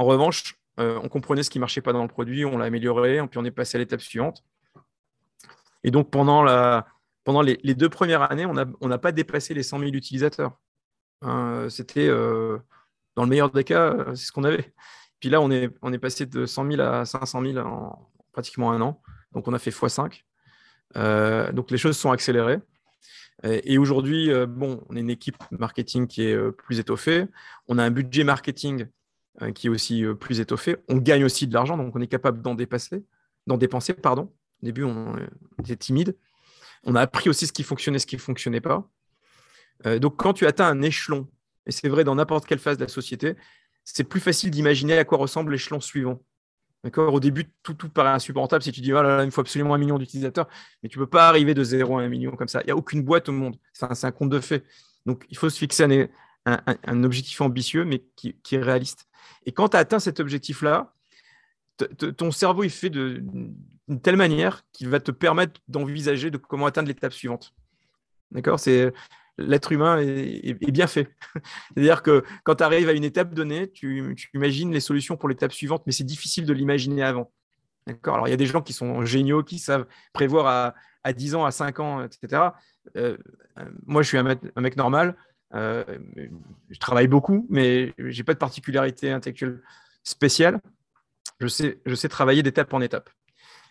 En revanche, euh, on comprenait ce qui ne marchait pas dans le produit, on l'a amélioré, puis on est passé à l'étape suivante. Et donc, pendant, les, deux premières années, on n'a pas dépassé les 100 000 utilisateurs. Hein, c'était, euh, dans le meilleur des cas, euh, c'est ce qu'on avait. Puis là, on est, passé de 100 000 à 500 000 en pratiquement un an. Donc, on a fait x5. donc les choses sont accélérées. Et aujourd'hui, bon, on est une équipe marketing qui est plus étoffée. On a un budget marketing qui est aussi plus étoffé. On gagne aussi de l'argent, donc on est capable d'en dépasser, d'en dépenser, pardon. Au début, on était timide. On a appris aussi ce qui fonctionnait, ce qui ne fonctionnait pas. donc, quand tu atteins un échelon, et c'est vrai dans n'importe quelle phase de la société, c'est plus facile d'imaginer à quoi ressemble l'échelon suivant. D'accord? Au début, tout, tout paraît insupportable si tu dis, oh il faut absolument un million d'utilisateurs, mais tu ne peux pas arriver de 0 à un million comme ça. Il n'y a aucune boîte au monde. C'est un, compte de fait. Donc, il faut se fixer un, objectif ambitieux, mais qui, est réaliste. Et quand tu as atteint cet objectif-là, ton cerveau il fait d'une telle manière qu'il va te permettre d'envisager de comment atteindre l'étape suivante. D'accord? C'est l'être humain est, bien fait. C'est-à-dire que quand tu arrives à une étape donnée, tu, imagines les solutions pour l'étape suivante, mais c'est difficile de l'imaginer avant. D'accord? Alors, il y a des gens qui sont géniaux, qui savent prévoir à, à 10 ans, à 5 ans, etc. Euh, moi, je suis un mec, normal. Euh, je travaille beaucoup, mais je n'ai pas de particularité intellectuelle spéciale. Je sais, je sais travailler d'étape en étape.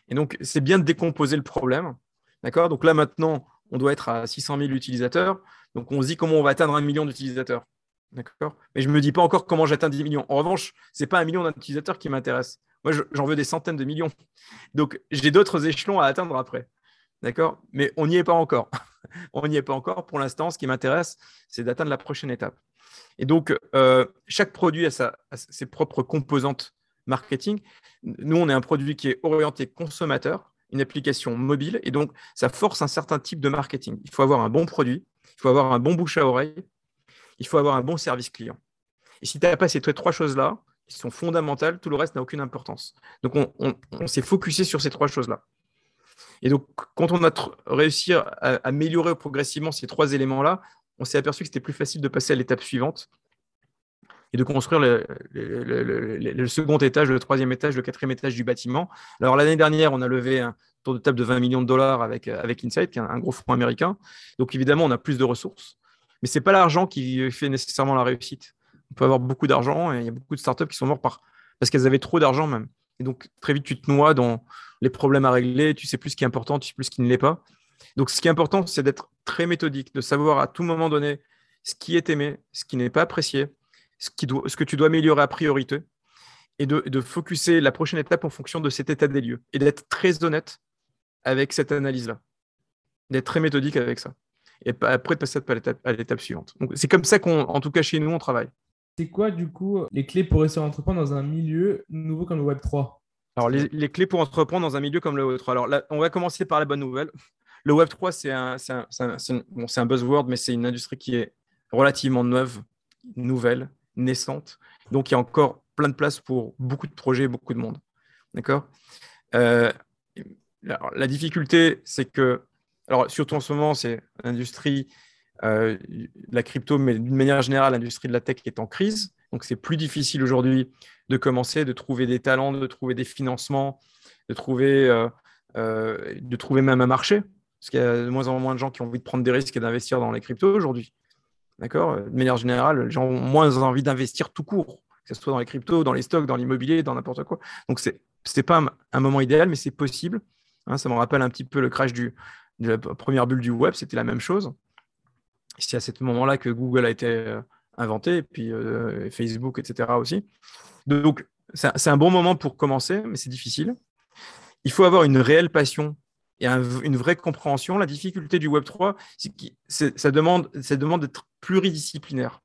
Et donc, c'est bien de décomposer le problème. D'accord? Donc là, maintenant, on doit être à 600 000 utilisateurs. Donc, on se dit comment on va atteindre un million d'utilisateurs. D'accord? Mais je ne me dis pas encore comment j'atteins 10 millions. En revanche, ce n'est pas un million d'utilisateurs qui m'intéresse. Moi, j'en veux des centaines de millions. Donc, j'ai d'autres échelons à atteindre après. D'accord? Mais on n'y est pas encore. on n'y est pas encore. Pour l'instant, ce qui m'intéresse, c'est d'atteindre la prochaine étape. Et donc, euh, chaque produit a, ses propres composantes marketing. Nous, on est un produit qui est orienté consommateur, une application mobile, et donc ça force un certain type de marketing. Il faut avoir un bon produit, il faut avoir un bon bouche à oreille, il faut avoir un bon service client. Et si tu n'as pas ces trois choses-là, qui sont fondamentales, tout le reste n'a aucune importance. Donc, on, s'est focusé sur ces trois choses-là. Et donc, quand on a réussi à améliorer progressivement ces trois éléments-là, on s'est aperçu que c'était plus facile de passer à l'étape suivante et de construire le, second étage, le troisième étage, le quatrième étage du bâtiment. Alors l'année dernière, on a levé un tour de table de 20 millions de dollars avec, avec Insight, qui est un, gros fonds américain. Donc évidemment, on a plus de ressources. Mais ce n'est pas l'argent qui fait nécessairement la réussite. On peut avoir beaucoup d'argent et il y a beaucoup de startups qui sont mortes par, parce qu'elles avaient trop d'argent même. Et donc très vite, tu te noies dans les problèmes à régler, tu sais plus ce qui est important, tu sais plus ce qui ne l'est pas. Donc ce qui est important, c'est d'être très méthodique, de savoir à tout moment donné ce qui est aimé, ce qui n'est pas apprécié, ce, que tu dois améliorer à priorité et de, de focuser la prochaine étape en fonction de cet état des lieux et d'être très honnête avec cette analyse-là, d'être très méthodique avec ça et après de passer à l'étape suivante. c'est comme ça qu'en tout cas chez nous, on travaille. C'est quoi du coup les clés pour à entreprendre dans un milieu nouveau comme le Web 3 Alors les, clés pour entreprendre dans un milieu comme le Web 3. Alors là, on va commencer par la bonne nouvelle. Le Web 3, c'est un, un, bon, un buzzword, mais c'est une industrie qui est relativement neuve, nouvelle, naissante. Donc, il y a encore plein de place pour beaucoup de projets, beaucoup de monde. D'accord? Euh, La difficulté, c'est que, alors surtout en ce moment, c'est l'industrie, euh, la crypto, mais d'une manière générale, l'industrie de la tech est en crise. Donc, c'est plus difficile aujourd'hui de commencer, de trouver des talents, de trouver des financements, de trouver, euh, de trouver même un marché. Parce qu'il y a de moins en moins de gens qui ont envie de prendre des risques et d'investir dans les cryptos aujourd'hui. D'accord? De manière générale, les gens ont moins envie d'investir tout court, que ce soit dans les cryptos, dans les stocks, dans l'immobilier, dans n'importe quoi. Donc, ce n'est pas un, moment idéal, mais c'est possible. Hein, ça me rappelle un petit peu le crash de la première bulle du web, c'était la même chose. C'est à ce moment-là que Google a été euh, inventé, et puis euh, Facebook, etc. aussi. Donc, c'est un bon moment pour commencer, mais c'est difficile. Il faut avoir une réelle passion et une vraie compréhension. La difficulté du Web 3, c'est que demande, ça demande d'être pluridisciplinaire.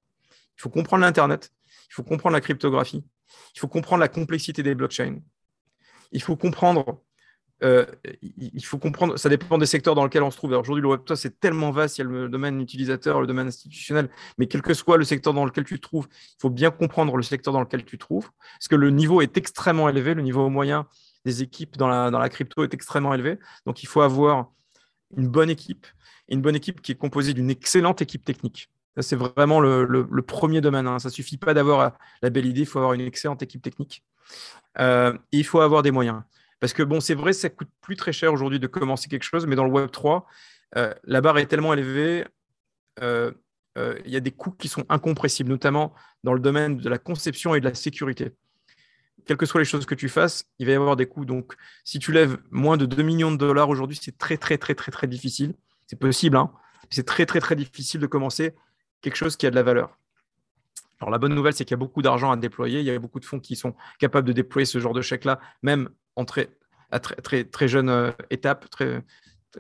Il faut comprendre l'Internet, il faut comprendre la cryptographie, il faut comprendre la complexité des blockchains. Il faut comprendre, euh, il faut comprendre, ça dépend des secteurs dans lesquels on se trouve. Aujourd'hui, le Web 3, c'est tellement vaste, il y a le domaine utilisateur, le domaine institutionnel, mais quel que soit le secteur dans lequel tu te trouves, il faut bien comprendre le secteur dans lequel tu te trouves, parce que le niveau est extrêmement élevé, le niveau moyen des équipes dans la, dans la crypto est extrêmement élevé. Donc, il faut avoir une bonne équipe, une bonne équipe qui est composée d'une excellente équipe technique. C'est vraiment le, premier domaine. Hein. Ça ne suffit pas d'avoir la belle idée, il faut avoir une excellente équipe technique. Euh, et il faut avoir des moyens. Parce que, bon, c'est vrai, ça coûte plus très cher aujourd'hui de commencer quelque chose, mais dans le Web 3, euh, la barre est tellement élevée, euh, il y a des coûts qui sont incompressibles, notamment dans le domaine de la conception et de la sécurité quelles que soient les choses que tu fasses, il va y avoir des coûts. Donc, si tu lèves moins de 2 millions de dollars aujourd'hui, c'est très, très, très, très, très difficile. C'est possible, hein c'est très, très, très difficile de commencer quelque chose qui a de la valeur. Alors, la bonne nouvelle, c'est qu'il y a beaucoup d'argent à déployer. Il y a beaucoup de fonds qui sont capables de déployer ce genre de chèque-là, même en très, à très, très, très jeune euh, étape, très,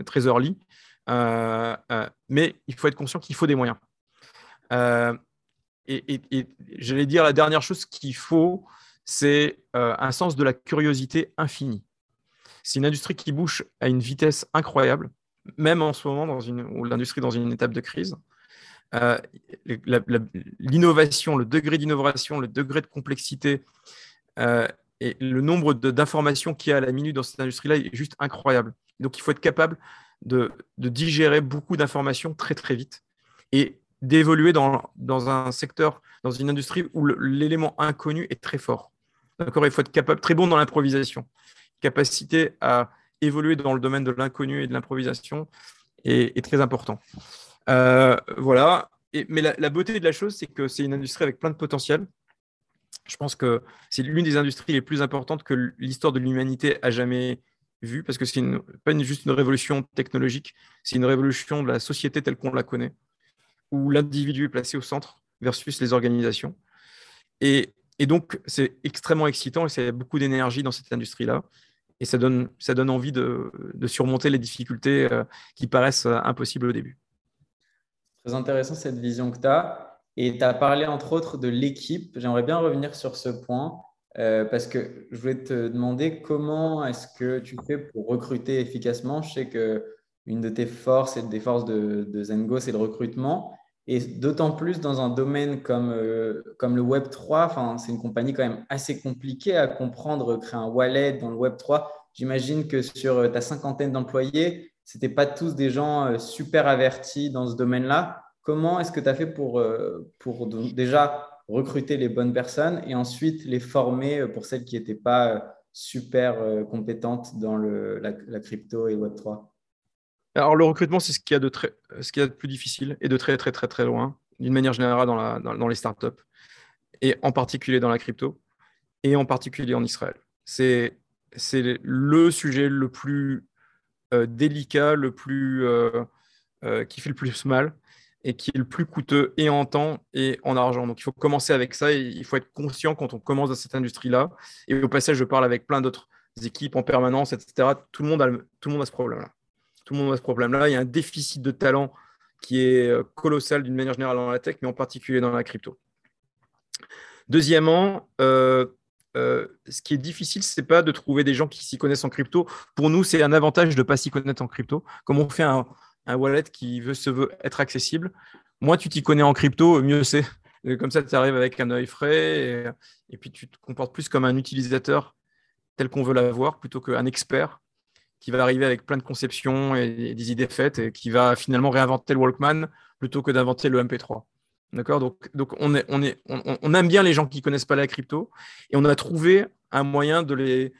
très early. Euh, euh, mais il faut être conscient qu'il faut des moyens. et, et j'allais dire la dernière chose qu'il faut, c'est un sens de la curiosité infinie. C'est une industrie qui bouge à une vitesse incroyable, même en ce moment dans une, où l'industrie est dans une étape de crise. L'innovation, le degré d'innovation, le degré de complexité et le nombre d'informations qu'il y a à la minute dans cette industrie-là est juste incroyable. Donc, il faut être capable de, digérer beaucoup d'informations très, très vite et d'évoluer dans, un secteur, dans une industrie où l'élément inconnu est très fort. D'accord Il faut être capable, très bon dans l'improvisation. Capacité à évoluer dans le domaine de l'inconnu et de l'improvisation est, très important. Euh, voilà. Mais la, beauté de la chose, c'est que c'est une industrie avec plein de potentiel je pense que c'est l'une des industries les plus importantes que l'histoire de l'humanité a jamais vue, parce que c'est pas juste une révolution technologique, c'est une révolution de la société telle qu'on la connaît, où l'individu est placé au centre versus les organisations. Et, donc, c'est extrêmement excitant et a beaucoup d'énergie dans cette industrie-là. Et ça donne, ça donne envie de, surmonter les difficultés euh, qui paraissent euh, impossibles au début. Très intéressant cette vision que tu as. Et tu as parlé entre autres de l'équipe. J'aimerais bien revenir sur ce point euh, parce que je voulais te demander comment est-ce que tu fais pour recruter efficacement. Je sais que une de tes forces et des forces de, Zengo, c'est le recrutement. Et d'autant plus dans un domaine comme, euh, comme le Web 3, c'est une compagnie quand même assez compliquée à comprendre, créer un wallet dans le Web 3. J'imagine que sur ta cinquantaine d'employés, ce n'étaient pas tous des gens euh, super avertis dans ce domaine-là. Comment est-ce que tu as fait pour, euh, pour déjà recruter les bonnes personnes et ensuite les former euh, pour celles qui n'étaient pas super compétentes dans le, la, crypto et Web3 Alors, le recrutement, c'est ce qu'il y, a de très, ce qu'il y a de plus difficile et de très, très, très, très loin, d'une manière générale dans, la, dans, les startups, et en particulier dans la crypto, et en particulier en Israël. C'est le sujet le plus délicat, le plus, qui fait le plus mal et qui est le plus coûteux et en temps et en argent. Donc il faut commencer avec ça et il faut être conscient quand on commence dans cette industrie-là. Et au passage, je parle avec plein d'autres équipes en permanence, etc. Tout le monde a, tout le monde a ce problème-là. Tout le monde a ce problème-là. Il y a un déficit de talent qui est euh, colossal d'une manière générale dans la tech, mais en particulier dans la crypto. Deuxièmement, euh, euh, ce qui est difficile, ce n'est pas de trouver des gens qui s'y connaissent en crypto. Pour nous, c'est un avantage de pas s'y connaître en crypto. Comme on fait un, un wallet qui veut, se veut être accessible. Moins tu t'y connais en crypto, mieux c'est. Comme ça, tu arrives avec un œil frais et, puis tu te comportes plus comme un utilisateur tel qu'on veut l'avoir plutôt qu'un expert qui va arriver avec plein de conceptions et des idées faites et qui va finalement réinventer le Walkman plutôt que d'inventer le MP3. D'accord? Donc, on, aime bien les gens qui ne connaissent pas la crypto et on a trouvé un moyen de les,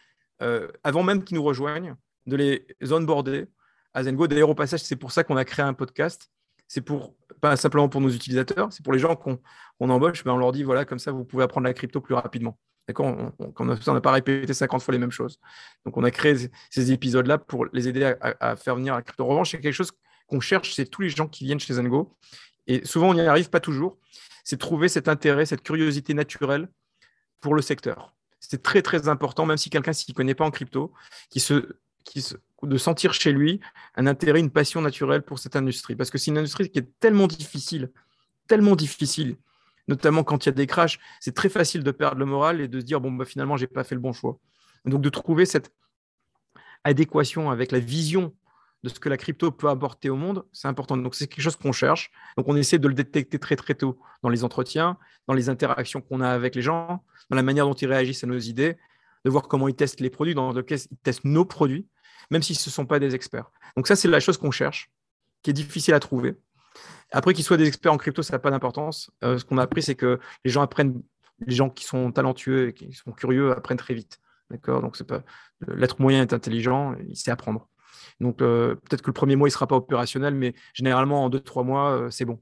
euh, avant même qu'ils nous rejoignent, de les onboarder à Zengo. D'ailleurs, au passage, c'est pour ça qu'on a créé un podcast. C'est pour pas simplement pour nos utilisateurs, c'est pour les gens qu'on embauche. Ben, on leur dit voilà, comme ça, vous pouvez apprendre la crypto plus rapidement. D'accord? On n'a pas répété 50 fois les mêmes choses. Donc, on a créé ces épisodes-là pour les aider à, faire venir la crypto. En revanche, c'est quelque chose qu'on cherche, c'est tous les gens qui viennent chez Zengo. Et souvent, on n'y arrive pas toujours. C'est trouver cet intérêt, cette curiosité naturelle pour le secteur. C'est très, très important, même si quelqu'un ne s'y connaît pas en crypto, qui se, de sentir chez lui un intérêt, une passion naturelle pour cette industrie. Parce que c'est une industrie qui est tellement difficile, tellement difficile, notamment quand il y a des crashs, c'est très facile de perdre le moral et de se dire, bon, bah, finalement, je n'ai pas fait le bon choix. Donc, de trouver cette adéquation avec la vision de ce que la crypto peut apporter au monde, c'est important. Donc, c'est quelque chose qu'on cherche. Donc, on essaie de le détecter très, très tôt dans les entretiens, dans les interactions qu'on a avec les gens, dans la manière dont ils réagissent à nos idées, de voir comment ils testent les produits, dans lequel ils testent nos produits même si ce ne sont pas des experts. Donc ça, c'est la chose qu'on cherche, qui est difficile à trouver. Après qu'ils soient des experts en crypto, ça n'a pas d'importance. Euh, ce qu'on a appris, c'est que les gens apprennent, les gens qui sont talentueux et qui sont curieux apprennent très vite. D'accord? Donc c'est pas l'être moyen est intelligent, il sait apprendre. Donc euh, peut-être que le premier mois il sera pas opérationnel, mais généralement en deux trois mois euh, c'est bon.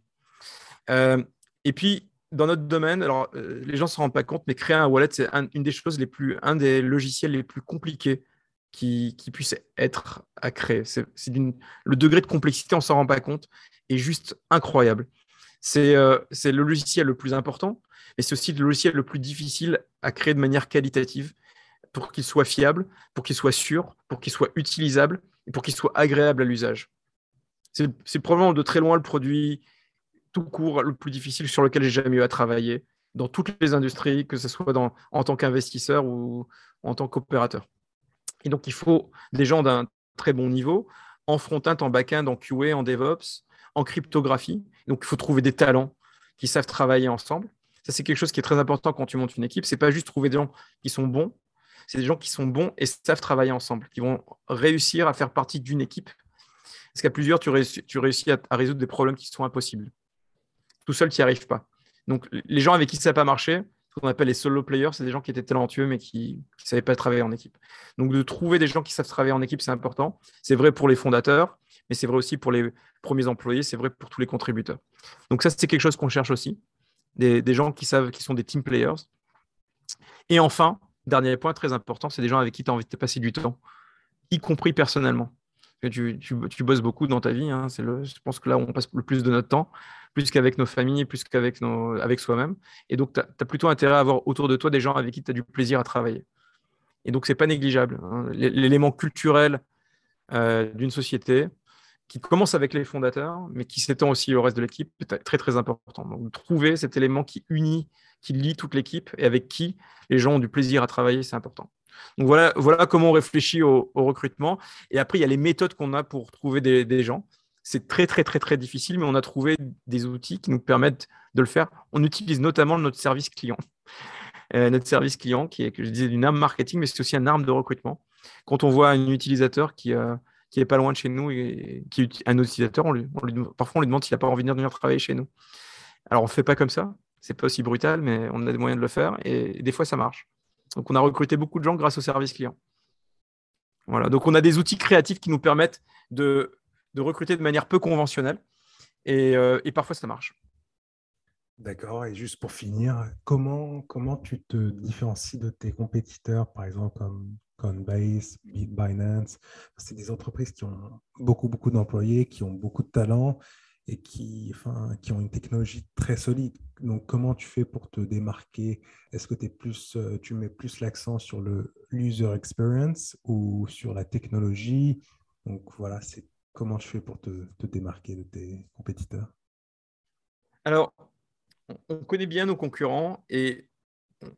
et puis dans notre domaine, alors euh, les gens ne se rendent pas compte, mais créer un wallet, c'est une des choses les plus, un des logiciels les plus compliqués qui, qui puisse être à créer. C'est, le degré de complexité, on ne s'en rend pas compte, est juste incroyable. C'est, euh, c'est le logiciel le plus important, et c'est aussi le logiciel le plus difficile à créer de manière qualitative pour qu'il soit fiable, pour qu'il soit sûr, pour qu'il soit utilisable et pour qu'il soit agréable à l'usage. C'est, c'est probablement de très loin le produit tout court le plus difficile sur lequel j'ai jamais eu à travailler dans toutes les industries, que ce soit en tant qu'investisseur ou en tant qu'opérateur. Et donc, il faut des gens d'un très bon niveau, en front-end, en back-end, en QA, en DevOps, en cryptographie. Donc, il faut trouver des talents qui savent travailler ensemble. Ça, c'est quelque chose qui est très important quand tu montes une équipe. Ce n'est pas juste trouver des gens qui sont bons, c'est des gens qui sont bons et savent travailler ensemble, qui vont réussir à faire partie d'une équipe. Parce qu'à plusieurs, tu réussis, tu réussis à résoudre des problèmes qui sont impossibles. Tout seul, tu n'y arrives pas. Donc, les gens avec qui ça n'a pas marché, ce qu'on appelle les solo players, c'est des gens qui étaient talentueux mais qui ne savaient pas travailler en équipe. Donc, de trouver des gens qui savent travailler en équipe, c'est important. C'est vrai pour les fondateurs, mais c'est vrai aussi pour les premiers employés, c'est vrai pour tous les contributeurs. Donc, ça, c'est quelque chose qu'on cherche aussi. Des, des, gens qui savent, qui sont des team players. Et enfin, dernier point très important, c'est des gens avec qui tu as envie de passer du temps, y compris personnellement tu, tu, bosses beaucoup dans ta vie. Hein, c'est le, je pense que là, on passe le plus de notre temps, plus qu'avec nos familles, plus qu'avec nos, avec soi-même. Et donc, tu as, plutôt intérêt à avoir autour de toi des gens avec qui tu as du plaisir à travailler. Et donc, c'est pas négligeable. Hein. L'élément culturel euh, d'une société qui commence avec les fondateurs, mais qui s'étend aussi au reste de l'équipe, est très, très important. Donc, trouver cet élément qui unit, qui lie toute l'équipe et avec qui les gens ont du plaisir à travailler, c'est important. Donc voilà, voilà comment on réfléchit au, recrutement. Et après, il y a les méthodes qu'on a pour trouver des, gens. C'est très, très, très, très difficile, mais on a trouvé des outils qui nous permettent de le faire. On utilise notamment notre service client. Euh, notre service client, qui est, que je disais, une arme marketing, mais c'est aussi une arme de recrutement. Quand on voit un utilisateur qui, euh, qui est pas loin de chez nous et qui est un utilisateur, on lui, parfois on lui demande s'il n'a pas envie de venir travailler chez nous. Alors on ne fait pas comme ça, c'est pas aussi brutal, mais on a des moyens de le faire et des fois ça marche. Donc, on a recruté beaucoup de gens grâce au service client. Voilà. Donc, on a des outils créatifs qui nous permettent de, recruter de manière peu conventionnelle. Euh, et, parfois, ça marche. D'accord. Et juste pour finir, comment, comment tu te différencies de tes compétiteurs, par exemple comme Coinbase, Binance C'est des entreprises qui ont beaucoup, beaucoup d'employés, qui ont beaucoup de talent et qui, enfin, qui ont une technologie très solide. Donc, comment tu fais pour te démarquer? Est-ce que plus, euh, tu mets plus l'accent sur le user experience ou sur la technologie? Donc, voilà, c'est comment tu fais pour te, te, démarquer de tes compétiteurs? Alors, on connaît bien nos concurrents et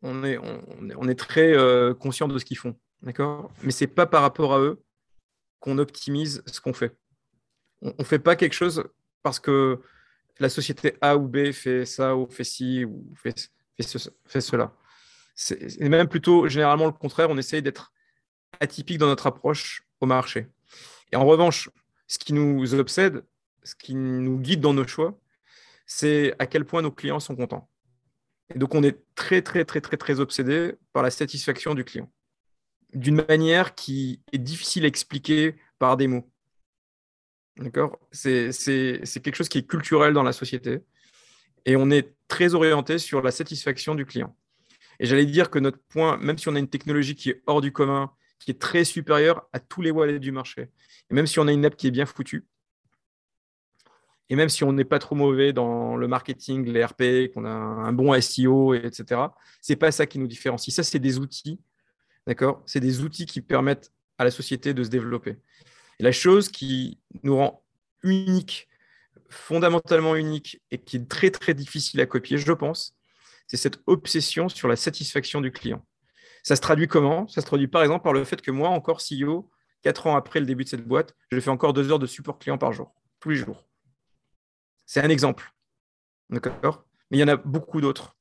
on est, on est, très euh, conscient de ce qu'ils font. D'accord? Mais ce n'est pas par rapport à eux qu'on optimise ce qu'on fait. On ne fait pas quelque chose parce que la société A ou B fait ça ou fait ci ou fait, fait, cela. C'est même plutôt généralement le contraire, on essaye d'être atypique dans notre approche au marché. Et en revanche, ce qui nous obsède, ce qui nous guide dans nos choix, c'est à quel point nos clients sont contents. Et donc, on est très, très, très, très, très obsédé par la satisfaction du client, d'une manière qui est difficile à expliquer par des mots. D'accord? C'est, quelque chose qui est culturel dans la société. Et on est très orienté sur la satisfaction du client. Et j'allais dire que notre point, même si on a une technologie qui est hors du commun, qui est très supérieure à tous les wallets du marché, et même si on a une app qui est bien foutue, et même si on n'est pas trop mauvais dans le marketing, les RP, qu'on a un bon SEO, etc., c'est pas ça qui nous différencie. Ça, c'est des outils, d'accord? C'est des outils qui permettent à la société de se développer. La chose qui nous rend unique, fondamentalement unique et qui est très très difficile à copier, je pense, c'est cette obsession sur la satisfaction du client. Ça se traduit comment? Ça se traduit par exemple par le fait que moi, encore CEO, quatre ans après le début de cette boîte, je fais encore deux heures de support client par jour, tous les jours. C'est un exemple. D'accord? Mais il y en a beaucoup d'autres.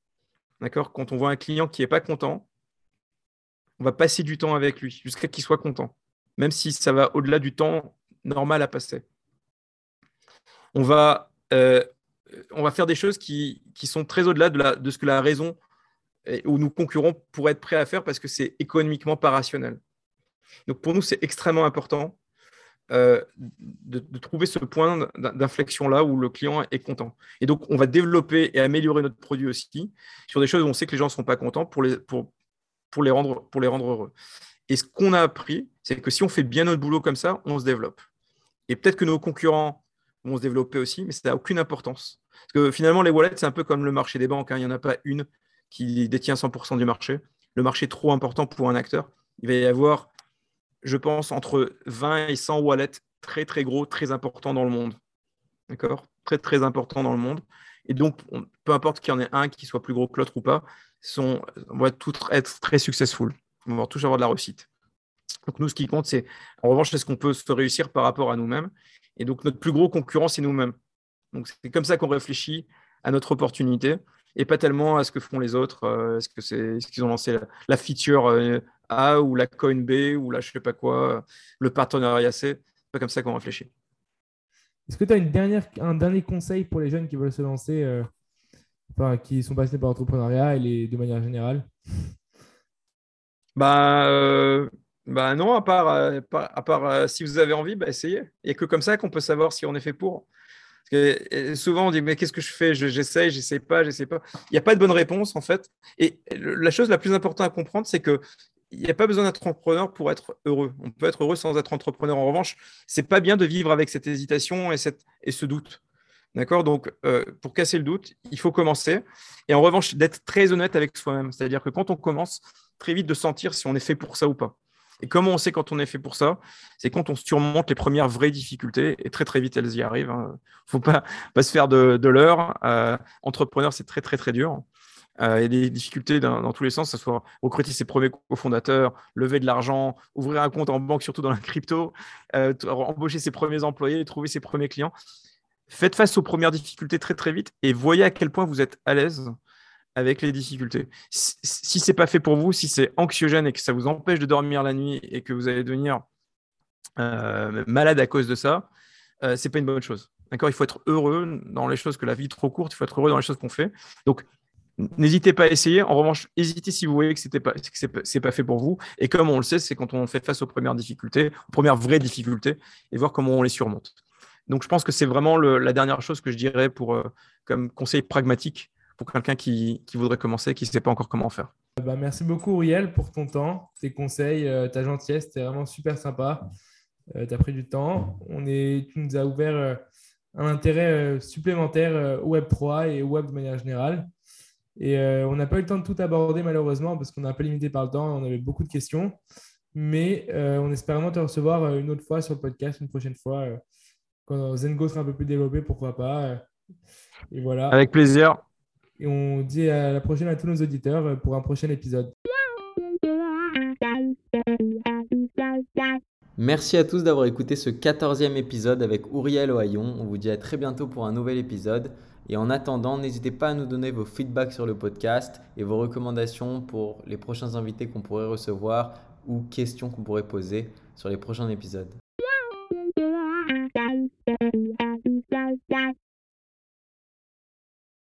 D'accord? Quand on voit un client qui n'est pas content, on va passer du temps avec lui jusqu'à qu'il soit content même si ça va au-delà du temps normal à passer. On va, euh, faire des choses qui, sont très au-delà de, de, ce que la raison ou nos concurrents pourraient être prêts à faire parce que c'est économiquement pas rationnel. Donc pour nous, c'est extrêmement important euh, de, trouver ce point d'inflexion-là où le client est content. Et donc, on va développer et améliorer notre produit aussi sur des choses où on sait que les gens ne sont pas contents pour les, pour les, rendre, pour les rendre heureux. Et ce qu'on a appris, c'est que si on fait bien notre boulot comme ça, on se développe. Et peut-être que nos concurrents vont se développer aussi, mais ça n'a aucune importance. Parce que finalement, les wallets, c'est un peu comme le marché des banques. Hein. Il n'y en a pas une qui détient 100% du marché. Le marché est trop important pour un acteur. Il va y avoir, je pense, entre 20 et 100 wallets très, très gros, très importants dans le monde. D'accord? Très, très importants dans le monde. Et donc, peu importe qu'il y en ait un qui soit plus gros que l'autre ou pas, sont, on va tous être très successful. On va tous avoir de la réussite. Donc, nous, ce qui compte, c'est en revanche, est-ce qu'on peut se réussir par rapport à nous-mêmes? Et donc, notre plus gros concurrent, c'est nous-mêmes. Donc, c'est comme ça qu'on réfléchit à notre opportunité et pas tellement à ce que font les autres. Euh, est-ce que c'est ce qu'ils ont lancé la, feature euh, A ou la coin B ou la je sais pas quoi, le partenariat C. C'est pas comme ça qu'on réfléchit. Est-ce que tu as un dernier conseil pour les jeunes qui veulent se lancer, euh, qui sont passés par l'entrepreneuriat et les, de manière générale bah, bah non, à part, à part si vous avez envie, bah essayez. Il n'y a que comme ça qu'on peut savoir si on est fait pour. Parce que souvent, on dit, mais qu'est-ce que je fais? J'essaye, j'essaie pas, j'essaie pas. Il n'y a pas de bonne réponse, en fait. Et la chose la plus importante à comprendre, c'est que il n'y a pas besoin d'être entrepreneur pour être heureux. On peut être heureux sans être entrepreneur. En revanche, c'est pas bien de vivre avec cette hésitation et, cette, et ce doute. D'accord? Donc, euh, pour casser le doute, il faut commencer. Et en revanche, d'être très honnête avec soi-même. C'est-à-dire que quand on commence, très vite de sentir si on est fait pour ça ou pas. Et comment on sait quand on est fait pour ça? C'est quand on surmonte les premières vraies difficultés et très très vite elles y arrivent. Il hein. ne faut pas, se faire de, de l'heure. Euh, entrepreneur, c'est très très très dur. Euh, il y a des difficultés dans, tous les sens, que ce soit recruter ses premiers cofondateurs, lever de l'argent, ouvrir un compte en banque, surtout dans la crypto, embaucher ses premiers employés, trouver ses premiers clients. Faites face aux premières difficultés très très vite et voyez à quel point vous êtes à l'aise avec les difficultés. Si, c'est pas fait pour vous, si c'est anxiogène et que ça vous empêche de dormir la nuit et que vous allez devenir euh, malade à cause de ça, euh, c'est pas une bonne chose. D'accord? Il faut être heureux dans les choses que la vie est trop courte. Il faut être heureux dans les choses qu'on fait. Donc, n'hésitez pas à essayer. En revanche, hésitez si vous voyez que c'était pas, c'est pas fait pour vous. Et comme on le sait, c'est quand on fait face aux premières difficultés, aux premières vraies difficultés, et voir comment on les surmonte. Donc, je pense que c'est vraiment la dernière chose que je dirais pour euh, comme conseil pragmatique pour quelqu'un qui, voudrait commencer, qui ne sait pas encore comment faire. Bah, merci beaucoup, Uriel, pour ton temps, tes conseils, euh, ta gentillesse. C'était vraiment super sympa. Euh, tu as pris du temps. On est, tu nous as ouvert euh, un intérêt supplémentaire au Web3 et au Web de manière générale. Et on n'a pas eu le temps de tout aborder, malheureusement, parce qu'on est un peu limité par le temps. On avait beaucoup de questions. Mais on espère vraiment te recevoir une autre fois sur le podcast, une prochaine fois. Quand Zengo sera un peu plus développé, pourquoi pas. Et voilà. Avec plaisir. Et on dit à la prochaine à tous nos auditeurs pour un prochain épisode. Merci à tous d'avoir écouté ce 14e épisode avec Uriel Ohayon. On vous dit à très bientôt pour un nouvel épisode. Et en attendant, n'hésitez pas à nous donner vos feedbacks sur le podcast et vos recommandations pour les prochains invités qu'on pourrait recevoir ou questions qu'on pourrait poser sur les prochains épisodes. 家